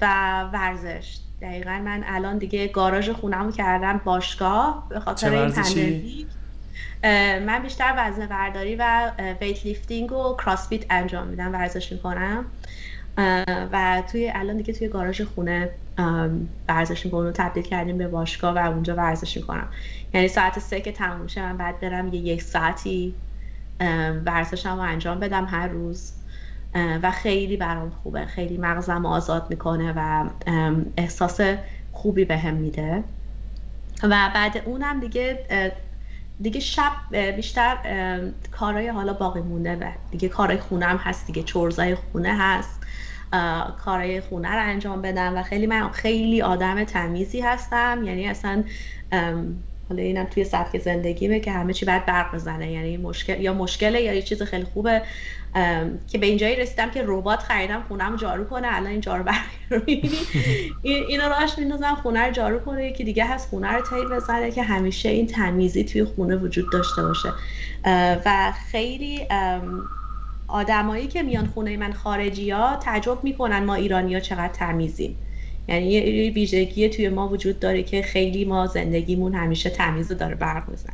و ورزش. دقیقا من الان دیگه گاراژ خونم کردم باشگاه به خاطر این pandemic. من بیشتر وزن برداری و weight lifting و CrossFit انجام میدم ورزش می‌کنم. و توی الان دیگه توی گاراژ خونه ورزش می‌کنم و تبدیل کردیم به باشگاه و اونجا ورزش می‌کنم. یعنی ساعت سه که تموم شه من بعد برم یه یک ساعتی ورزشم رو انجام بدم هر روز. و خیلی برام خوبه. خیلی مغزم آزاد می‌کنه و احساس خوبی بهم هم میده. و بعد اونم دیگه دیگه شب بیشتر کارهای حالا باقی مونده و دیگه کارهای خونه هم هست دیگه چرزای خونه هست. کارهای خونه رو انجام بدم و خیلی من خیلی آدم تمیزی هستم. یعنی اصلا حالا اینم توی سبک زندگیمه که همه چی باید برق بزنه. یعنی مشکل یا مشکله یا یه چیز خیلی خوبه. که به اینجایی رسیدم که ربات خریدم خونم جارو کنه. الان این جارو رو می‌بینی. (laughs) اینو راش میندازم خونه رو جارو کنه. یکی دیگه هست خونه رو تیل بزنه که همیشه این تمیزی توی خونه وجود داشته باشه. و خیلی آدمایی که میان خونه من خارجی ها تعجب می‌کنن ما ایرانی ها چقدر تمیزیم. یعنی یه ویژگی توی ما وجود داره که خیلی ما زندگیمون همیشه تمیز داره برق بزن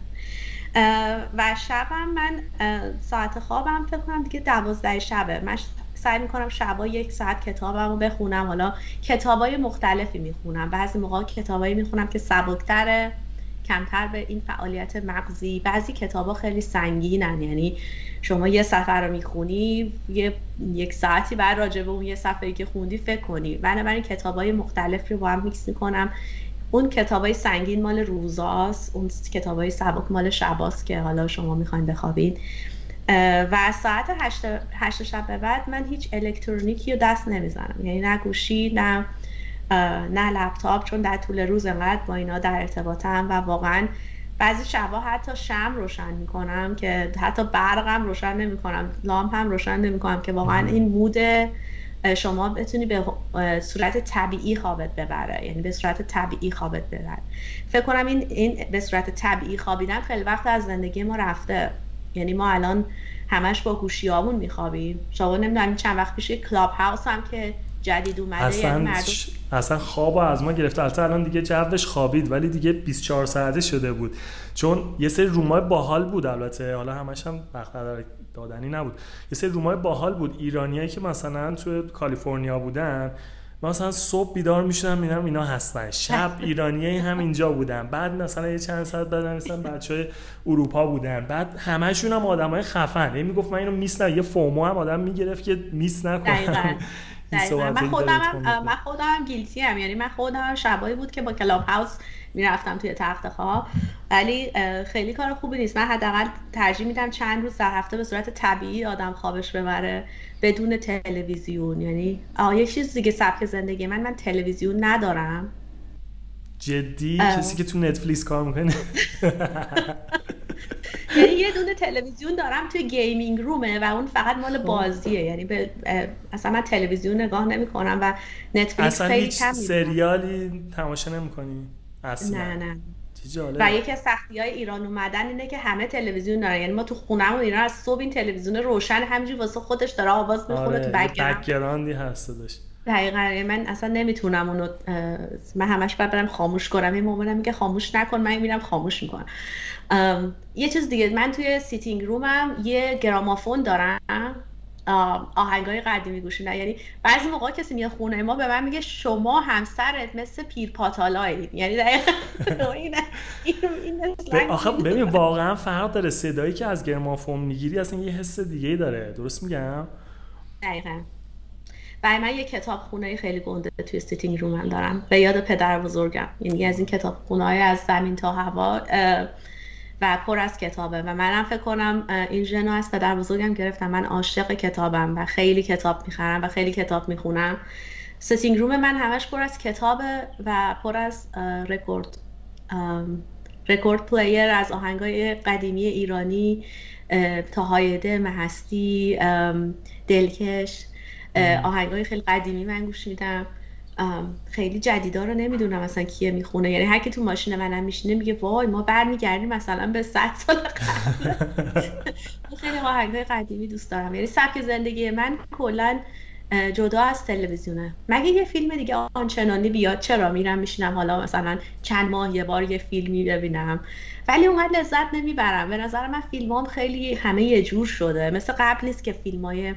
و شبم من ساعت خوابم فکر کنم دیگه دوازده شبه. من سعی می‌کنم شبا یک ساعت کتابم رو بخونم. حالا کتابای مختلفی می‌خونم. بعضی موقع کتابایی می‌خونم که سبکتره. کمتر به این فعالیت مغزی. بعضی کتابا خیلی سنگینن. یعنی شما یه صفحه رو می‌خونی یه یک ساعتی بعد راجع به اون یه صفحه که خوندی فکر کنی. بنابراین کتابای مختلف رو با هم میکس می‌کنم. اون کتابای سنگین مال روزاست. اون کتابای سبک مال شباست که حالا شما می‌خواین بخوابین. و ساعت هشت, هشت شب به بعد من هیچ الکترونیکی رو دست نمی‌زنم. یعنی نه گوشی نه نه لپتاپ چون در طول روز انقدر با اینا در ارتباطم و واقعا بعضی شبا حتی شم روشن می‌کنم که حتی برقم روشن نمی‌کنم لامپ هم روشن نمی‌کنم که واقعا این مود شما بتونی به صورت طبیعی خوابت ببره یعنی به صورت طبیعی خوابت ببره. فکر کنم این این به صورت طبیعی خوابیدن خیلی وقت از زندگی ما رفته. یعنی ما الان همش با گوشیامون میخوابیم. شما نمی‌دونم چند وقت پیش کلاب هاوس هم که جدید اومده اصلا, یعنی مردم... اصلا خواب از ما گرفته. البته الان دیگه جوش خوابید ولی دیگه 24 ساعته شده بود. چون یه سری رومای باحال بود البته. حالا همش هم دادنی نبود. یه سری رومای باحال بود. ایرانیایی که مثلا تو کالیفرنیا بودن مثلا صبح بیدار می‌شدم میدم اینا هستن. شب (laughs) ایرانیایی هم اینجا بودن. بعد مثلا یه چند ساعت بعد مثلا بچه اروپا بودن. بعد همشون هم آدمای خفن. یعنی می‌گفت من اینو میس یه فومو هم آدم می‌گرفت که میس نکنم (laughs) من خودم هم من خودم گیلتی هم یعنی من خودم شبایی بود که با کلاب هاوس می‌رفتم توی تخت خواب. ولی خیلی کار خوبی نیست. من حداقل ترجیح میدم چند روز در هفته به صورت طبیعی آدم خوابش ببره بدون تلویزیون. یعنی یه چیز دیگه سبک زندگی من من تلویزیون ندارم. جدی؟ کسی که تو نتفلیکس کار می‌کنه؟ (laughs) یعنی یه دونه تلویزیون دارم توی gaming room ه و اون فقط مال خب. بازیه. یعنی به اصلا من تلویزیون نگاه نمی کنم و نتفلیکس اصلا هیچ سریالی تماشا نمی کنی اصلا. نه نه. و یکی از سختی های ایران اومدن اینه که همه تلویزیون دارن. یعنی ما تو خونمون ایران از صبح این تلویزیون روشن همینجوری واسه خودش داره آواز می‌خونه آره. تو background ی هست داشت دقیقا. یعنی من اصلا نمی‌تونم اونو من همش باید برم خاموش کنم. این مامانم میگه خاموش نکن من میرم خاموش می‌کنم. یه چیز دیگه من توی sitting room م یه گرامافون دارم. آهنگای قدیمی گوش میدن یعنی بعضی موقع کسی میاد خونه ما به من میگه شما همسرت مثل پیر پاتالایی. یعنی (laughs) این این آخه ببین واقعا فرق داره صدایی که از گرامافون می‌گیری اصلا یه حس دیگه داره. درست میگم؟ دقیقا. برای من یه کتاب خونه خیلی گنده توی sitting room م دارم. به یاد پدر بزرگم. یعنی از این کتاب خونه های از زمین تا هوا. و پر از کتابه و منم فکر کنم این ژنو از پدر بزرگم گرفتم. من عاشق کتابم و خیلی کتاب می‌خرم و خیلی کتاب می‌خونم. sitting room من همش پر از کتابه و پر از record record player از آهنگای قدیمی ایرانی تا هایده مهستی دلکش آهنگای خیلی قدیمی من گوش میدم. خیلی جدیدا رو نمی‌دونم مثلا کیه می‌خونه. یعنی هر کی تو ماشین منم میشینه میگه وای ما برمیگردیم مثلا به 100 سال قبل. (laughs) خیلی آهنگای قدیمی دوست دارم. یعنی سبک زندگی من کلا جدا از تلویزیونه. مگه یه فیلم دیگه آنچنانی بیاد چرا میرم میشینم؟ حالا مثلا چند ماه یه بار یه فیلمی ببینم. ولی اونقدر لذت نمی‌برم. به نظر من فیلمام خیلی همه یه جور شده. مثل قبل نیست که فیلم های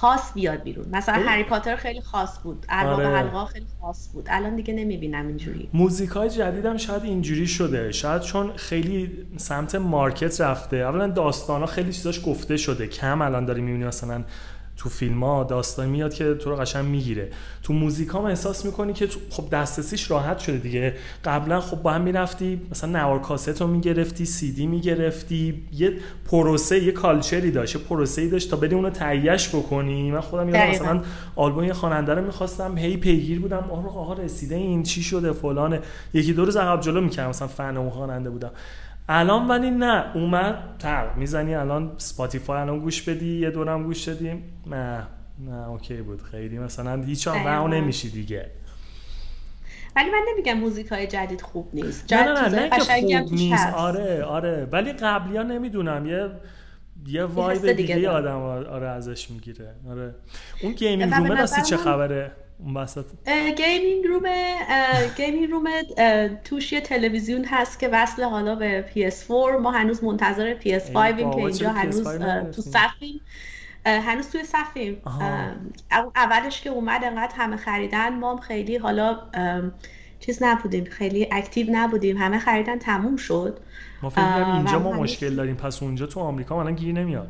خاص بیاد بیرون. مثلا هری پاتر خیلی خاص بود. ارباب آره. حلقا خیلی خاص بود. الان دیگه نمی‌بینم اینجوری. موزیک های جدیدم شاید اینجوری شده. شاید چون خیلی سمت مارکت رفته. اولا داستان ها خیلی چیزاش گفته شده. کم الان داری می‌بینی مثلا تو فیلم ها داستان میاد که تو رو قشنگ می‌گیره. تو موزیک ها احساس می‌کنی که خب دسترسیش راحت شده دیگه. قبلا خب با هم می‌رفتی مثلا نوار کاست رو می‌گرفتی سی دی می‌گرفتی یه پروسه یه culture ی داشت یه پروسه ای داشت تا بری اونو تهیهش بکنی. من خودم یادم مثلا آلبوم یه خواننده رو می‌خواستم هی پیگیر بودم. آره آقا رسیده این چی شده فلانه. یکی دو روز عقب جلو می‌کردم مثلا فن اون خواننده بودم. الان ولی نه اومد. تر می‌زنی الان Spotify الان گوش بدی یه دورم گوش دادیم نه نه okay بود. خیلی مثلا هیچ وقت نمیشی دیگه. ولی من نمیگم موزیک های جدید خوب نیست. نه نه نه, نه که خوب نیست. آره آره. ولی قبلی ها نمی‌دونم. یه یه vibe دیگه, دیگه آدم آره ازش می‌گیره. آره. اون gaming room ه چه خبره؟ اون وسط gaming room gaming room توش یه تلویزیون هست که وصل حالا به PS4 ما هنوز منتظر PS5 ایم که اینجا هنوز تو صفیم. هنوز توی صفیم. اولش که اومد انقدر همه خریدن ما هم خیلی حالا چیز نبودیم خیلی اکتیو نبودیم. همه خریدن تموم شد. ما فکر اینجا ما مشکل داریم. پس اونجا تو آمریکا الان گیر نمیاد.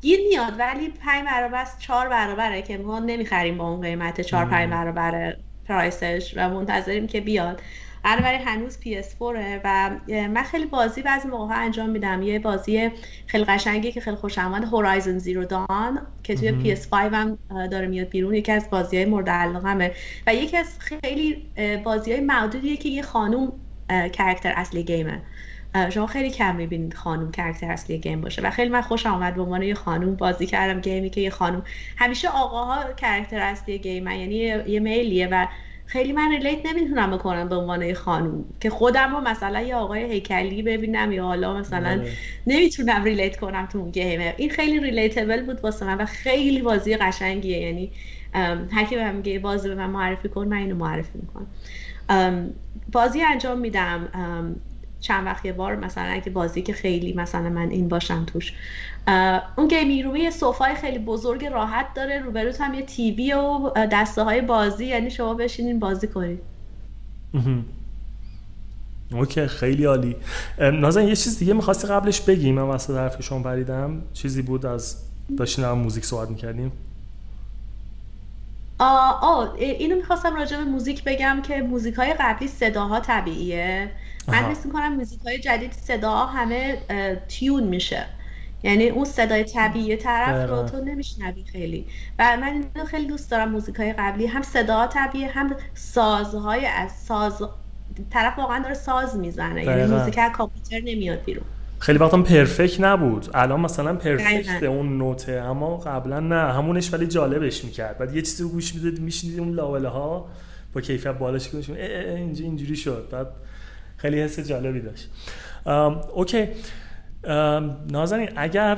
گیر میاد ولی 5 برابر است 4 برابره که ما نمی‌خریم با اون قیمت 4 5 برابر پرایسش و منتظریم که بیاد. بنابراین هنوز PS4 و من خیلی بازی بعضی موقع انجام میدم. یه بازی خیلی قشنگی که خیلی خوشم اومد Horizon Zero Dawn که توی PS5 هم داره میاد بیرون. یکی از بازی های مورد علاقمه و یکی از خیلی بازی های معدودیه که یه خانوم character اصلی game ه شما خیلی کم می‌بینید خانوم character اصلی game باشه و خیلی من خوشم آمد به عنوان یه خانوم بازی کردم game ی که یه خانوم همیشه آقاها character اصلی game یعنی یه male ه و خیلی من relate نمی‌تونم بکنم به عنوان یه خانوم که خودم رو مثلا یه آقای هیکلی ببینم یا حالا مثلا بله. نمی‌تونم relate کنم تو اون game ه این خیلی relatable بود واسه من و خیلی بازی قشنگیه. یعنی هر کی بهم میگه بازی به من معرفی کن من اینو معرفی می‌کنم. بازی انجام میدم. چند وقت یه بار مثلا اگه بازی که خیلی مثلا من این باشم توش. اون gaming room یه sofa ی خیلی بزرگ راحت داره. روبروت هم یه TV و دسته های بازی. یعنی شما بشینین بازی کنید okay خیلی عالی. نازن یه چیز دیگه می‌خواستی قبلش بگیم من واسه حرف شما بریدم. چیزی بود از داشتین هم موزیک صحبت می‌کردیم آه, آه اینو می‌خواستم راجع به موزیک بگم که موزیک های قبلی صداها طبیعیه. من حس می‌کنم موزیک های جدید صداها همه tune میشه. یعنی اون صدای طبیعی طرف رو تو نمیشنوی خیلی. و من اینو خیلی دوست دارم موزیک های قبلی. هم صدا طبیعی هم سازهای از ساز طرف واقعا داره ساز می‌زنه. یعنی موزیک از کامپیوتر نمیاد بیرون. خیلی وقتا پرفکت نبود. الان مثلا پرفکت اون نوته اما قبلا نه. همونش ولی جالبش می‌کرد. بعد یه چیزی رو گوش می‌دادی میشنیدی اون لاوله ها با کیفیت بالاش گوش اینجا اینجوری شد. بعد خیلی حس جالبی داشت. اوکی. نازنین اگر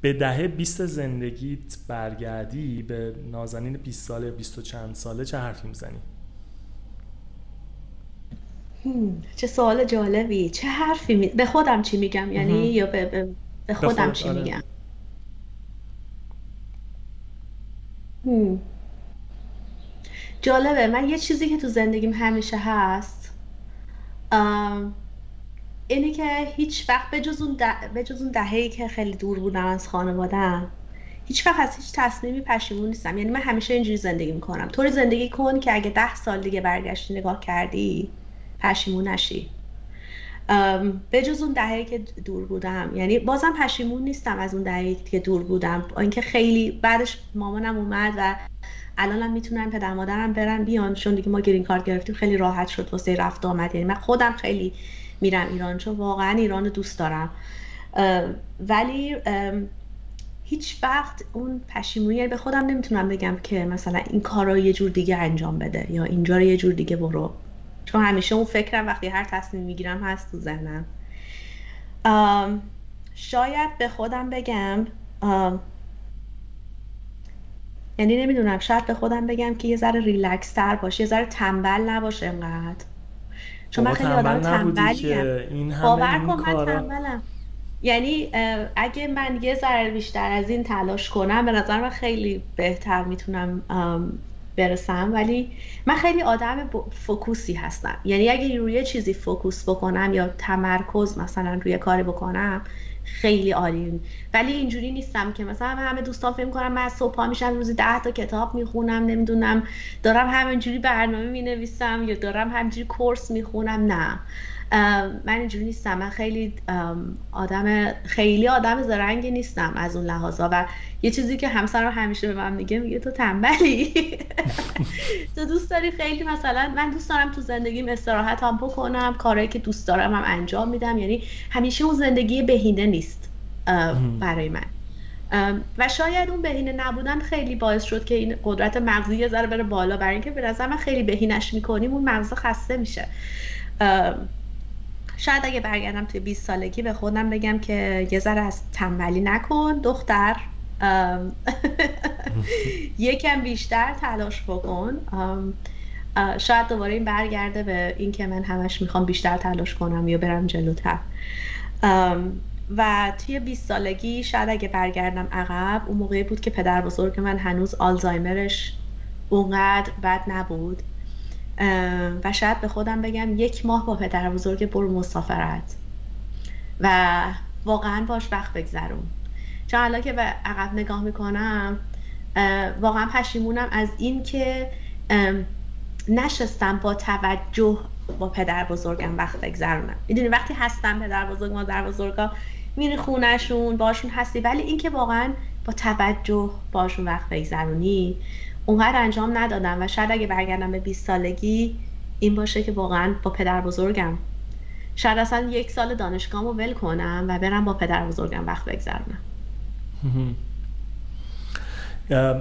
به دهه 20 زندگیت برگردی به نازنین 20 ساله 20 و چند ساله چه حرفی می‌زنی؟ چه سوال جالبی. چه حرفی می... به خودم چی میگم؟ یعنی یا به, به خودم چی آره. میگم؟ جالبه. من یه چیزی که تو زندگیم همیشه هست اینه که هیچ وقت به جز اون, اون دههی که خیلی دور بودم از خانوادم هیچ وقت از هیچ تصمیمی پشیمون نیستم. یعنی من همیشه اینجوری زندگی می‌کنم. طوری زندگی کن که اگه ده سال دیگه برگشتی نگاه کردی پشیمون نشی. به جز اون دههی که دور بودم. یعنی بازم پشیمون نیستم از اون دههی که دور بودم. اینکه خیلی بعدش مامانم اومد و الانم می‌تونن پدر مادرم برن بیان. چون دیگه ما گرین کارت گرفتیم خیلی راحت شد واسه رفت آمد. یعنی من خودم خیلی میرم ایران چون واقعا ایران دوست دارم. ولی هیچ وقت اون پشیمونی به خودم نمی‌تونم بگم که مثلا این کار رو یه جور دیگه انجام بده یا اینجا رو یه جور دیگه برو. چون همیشه اون فکرم وقتی هر تصمیم می‌گیرم هست تو ذهنم. شاید به خودم بگم یعنی نمی‌دونم شاید به خودم بگم که یه ذره ریلکس تر باشه یه ذره تنبل نباشه انقدر. چون من خیلی آدم تنبلیم باور کن من تنبلم. یعنی اگه من یه ذره بیشتر از این تلاش کنم به نظر من خیلی بهتر می‌تونم برسم. ولی من خیلی آدم focus ی هستم. یعنی اگه روی چیزی focus بکنم یا تمرکز مثلا روی کاری بکنم خیلی عالی. ولی اینجوری نیستم که مثلا همه دوستان فکر کنم من صبح پا میشم روزی ده تا کتاب می‌خونم نمی‌دونم. دارم همینجوری برنامه می‌نویسم یا دارم همینجوری course می‌خونم نه. من اینجوری نیستم. من خیلی آدم خیلی آدم زرنگی نیستم از اون لحاظا و یه چیزی که همسرم همیشه به من میگه میگه تو تنبلی. (laughs) تو دوست داری خیلی مثلا من دوست دارم تو زندگیم استراحت هم بکنم کارهایی که دوست دارم هم انجام میدم. یعنی همیشه اون زندگی بهینه نیست برای من. و شاید اون بهینه نبودن خیلی باعث شد که این قدرت مغزی یه ذره بره بالا. برای اینکه به نظر من خیلی بهینش می‌کنیم اون مغز خسته میشه. شاید اگه برگردم توی 20 سالگی به خودم بگم که یه ذره از تنبلی نکن دختر. (laughs) یکم بیشتر تلاش بکن. شاید دوباره این برگرده به این که من همش می‌خوام بیشتر تلاش کنم یا برم جلوتر. و توی 20 سالگی شاید اگه برگردم عقب اون موقعی بود که پدر بزرگ من هنوز آلزایمرش اونقدر بد نبود. و شاید به خودم بگم یک ماه با پدر بزرگ برو مسافرت. و واقعا باش وقت بگذرون. چون حالا که به عقب نگاه می‌کنم واقعا پشیمونم از این که نشستم با توجه با پدر بزرگم وقت بگذرونم. می‌دونی وقتی هستم پدر بزرگ مادر بزرگا میری خونشون باشون هستی ولی اینکه واقعا با توجه باشون وقت بگذرونی اونقدر انجام ندادم و شاید اگه برگردم به 20 سالگی این باشه که واقعا با پدر بزرگم. شاید اصلا یک سال دانشگاهمو ول کنم و برم با پدر بزرگم وقت بگذرونم.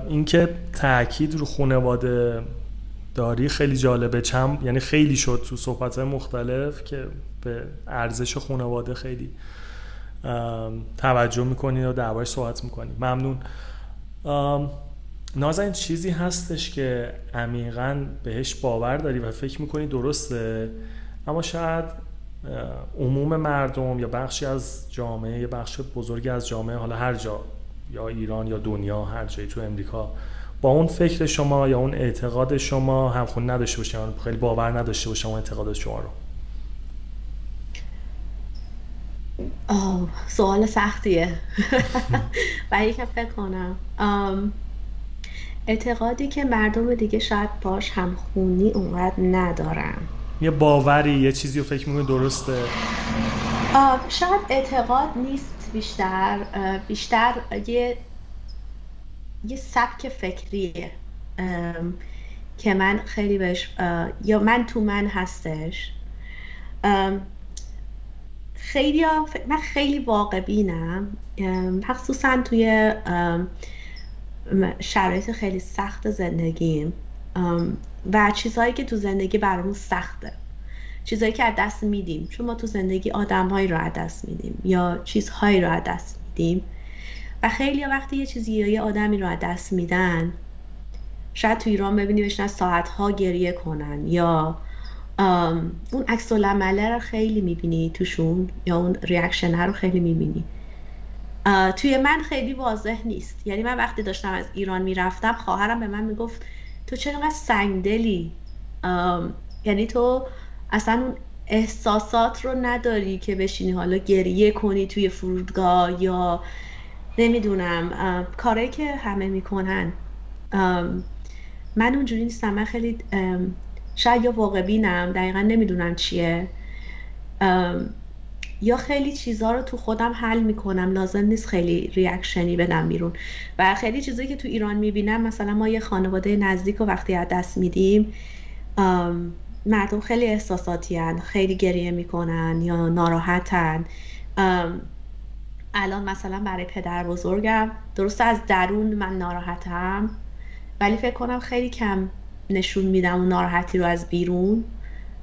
اینکه تاکید رو خانواده داری خیلی جالبه. چند یعنی خیلی شد تو صحبت مختلف که به ارزش خانواده خیلی توجه می‌کنی و دربارش صحبت می‌کنی. ممنون. نازن چیزی هستش که عمیقا بهش باور داری و فکر می‌کنی درسته؟ اما شاید عموم مردم یا بخشی از جامعه یا بخش بزرگی از جامعه حالا هر جا یا ایران یا دنیا هر جایی تو امریکا با اون فکر شما یا اون اعتقاد شما همخون نداشته باشه خیلی باور نداشته باشه اون اعتقاد شما رو؟ سوال سختیه. (laughs) برای که فکر کنم. اعتقادی که مردم دیگه شاید باش همخونی اونقدر ندارن. یه باوری یه چیزی رو فکر می‌کنی درسته؟ شاید اعتقاد نیست بیشتر بیشتر یه یه سبک فکریه که من خیلی بهش یا من تو من هستش. خیلی من خیلی واقع بینم مخصوصا توی شرایط خیلی سخت زندگیم. و چیزهایی که تو زندگی برامون سخته. چیزهایی که از دست میدیم. چون ما تو زندگی آدمهایی رو از دست میدیم یا چیزهایی رو از دست میدیم. و خیلی وقتی یه چیزی یا یه آدمی رو از دست میدن شاید تو ایران ببینی بشنن ساعتها گریه کنن یا اون عکس رو خیلی می‌بینی توشون یا اون ریاکشن رو خیلی می‌بینی. توی من خیلی واضح نیست. یعنی من وقتی داشتم از ایران می‌رفتم خواهرم به من می‌گفت تو چرا انقدر سنگدلی؟ یعنی تو اصلا اون احساسات رو نداری که بشینی حالا گریه کنی توی فرودگاه یا نمی‌دونم کاری که همه می‌کنن. من اونجوری نیستم. من خیلی شاید یا واقع بینم دقیقا نمی‌دونم چیه. یا خیلی چیزها رو تو خودم حل می‌کنم. لازم نیست خیلی ریاکشنی بدم بیرون. و خیلی چیزایی که تو ایران می‌بینم مثلا ما یه خانواده نزدیک و وقتی از دست میدیم مردم خیلی احساساتی هن. خیلی گریه می‌کنن یا ناراحتن. الان مثلا برای پدر بزرگم درست از درون من ناراحتم ولی فکر کنم خیلی کم نشون میدم اون ناراحتی رو از بیرون.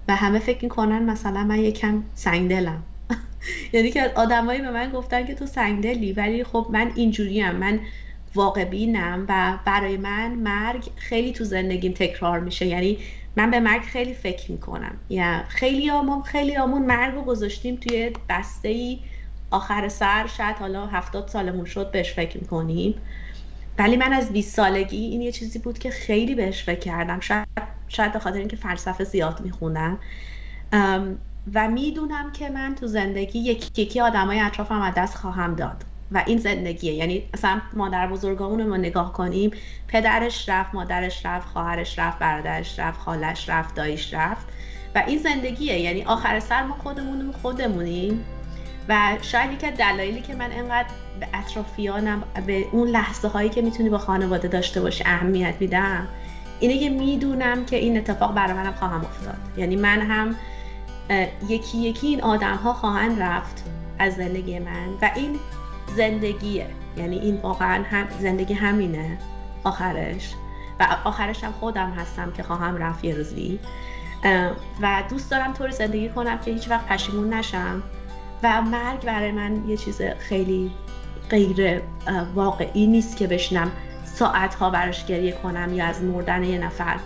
و همه فکر می‌کنن مثلا من یکم سنگدلم. (laughs) یعنی که آدمایی به من گفتن که تو سنگدلی ولی خب من اینجوریم من واقع بینم و برای من مرگ خیلی تو زندگیم تکرار میشه. یعنی من به مرگ خیلی فکر می‌کنم. یا خیلی آمون خیلی آمون مرگ رو گذاشتیم توی بسته ای آخر سر. شاید حالا هفتاد سالمون شد بهش فکر می‌کنیم. ولی من از 20 سالگی این یه چیزی بود که خیلی بهش فکر کردم. شاید شاید به خاطر اینکه فلسفه زیاد میخوندم و می‌دونم که من تو زندگی یکی یکی آدمای اطرافم از دست خواهم داد. و این زندگیه. یعنی مثلا مادر بزرگامون رو نگاه کنیم پدرش رفت مادرش رفت خواهرش رفت برادرش رفت خالش رفت دایش رفت. و این زندگیه. یعنی آخر سر ما خودمون خودمونیم. و شاید یکی دلایلی که من انقدر به اطرافیانم به اون لحظه هایی که می‌تونی با خانواده داشته باشی اهمیت میدم اینه که می‌دونم که این اتفاق برای منم خواهم افتاد. یعنی من هم یکی یکی این آدم ها خواهند رفت از زندگی من و این زندگیه. یعنی این واقعا هم زندگی همینه آخرش. و آخرش هم خودم هستم که خواهم رفت یه روزی. و دوست دارم طور زندگی کنم که هیچ وقت پشیمون نشم. و مرگ برای من یه چیز خیلی غیر واقعی نیست که بشنم ساعت ها براش گریه کنم یا از مردن یه نفر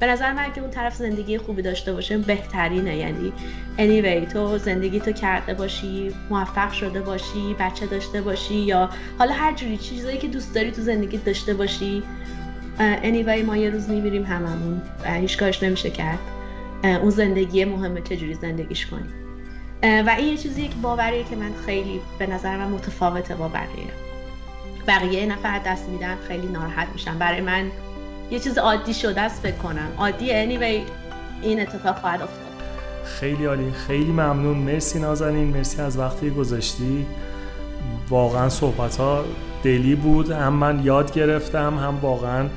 به نظر من که اون طرف زندگی خوبی داشته باشه بهترینه. یعنی anyway تو زندگی تو کرده باشی موفق شده باشی بچه داشته باشی یا حالا هر جوری چیزایی که دوست داری تو زندگی داشته باشی. anyway ما یه روز میمیریم هممون هیچ کارش نمیشه کرد. اون زندگی مهمه چجوری زندگیش کنی و این یه چیزیه که باوریه که من خیلی به نظر من متفاوته با بقیه. بقیه نفر دست میدن خیلی ناراحت میشن. برای من یه چیز عادی شده است فکر کنم. عادی anyway این اتفاق خواهد افتاد. خیلی عالی. خیلی ممنون. مرسی نازنین. مرسی از وقتی گذاشتی. واقعا صحبت ها دلی بود. هم من یاد گرفتم هم واقعا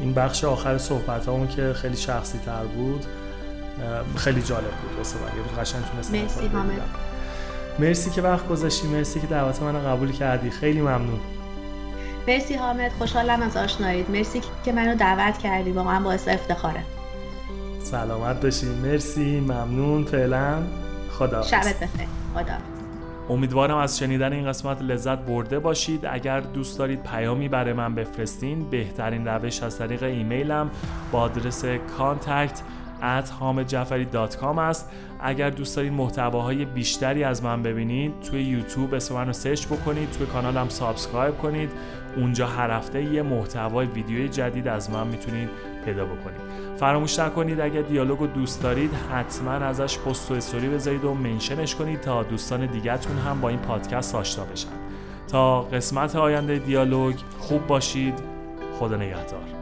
این بخش آخر صحبت همون که خیلی شخصی تر بود خیلی جالب بود. واسه من. یه قشنگ تونستم مرسی حامد. مرسی که وقت گذاشتی. مرسی که دعوت منو قبول کردی. خیلی ممنون. مرسی حامد خوشحالم از آشنایید. مرسی که منو دعوت کردی. واقعا باعث افتخاره. سلامت باشی مرسی ممنون. فعلا خدا شبت بخیر. خدا امیدوارم از شنیدن این قسمت لذت برده باشید. اگر دوست دارید پیامی برای من بفرستین بهترین روش از طریق ایمیلم با آدرس contact at hamedjafari.com است. اگر دوست دارید محتواهای بیشتری از من ببینید توی یوتیوب اسم من رو search بکنید توی کانالم subscribe کنید. اونجا هر هفته یه محتوای ویدیوی جدید از من می‌تونید پیدا بکنید. فراموش نکنید اگر دیالوگ رو دوست دارید حتما ازش پست و استوری بذارید و منشنش کنید تا دوستان دیگهتون هم با این پادکست آشنا بشن. تا قسمت آینده دیالوگ خوب باشید. خدا نگهدار.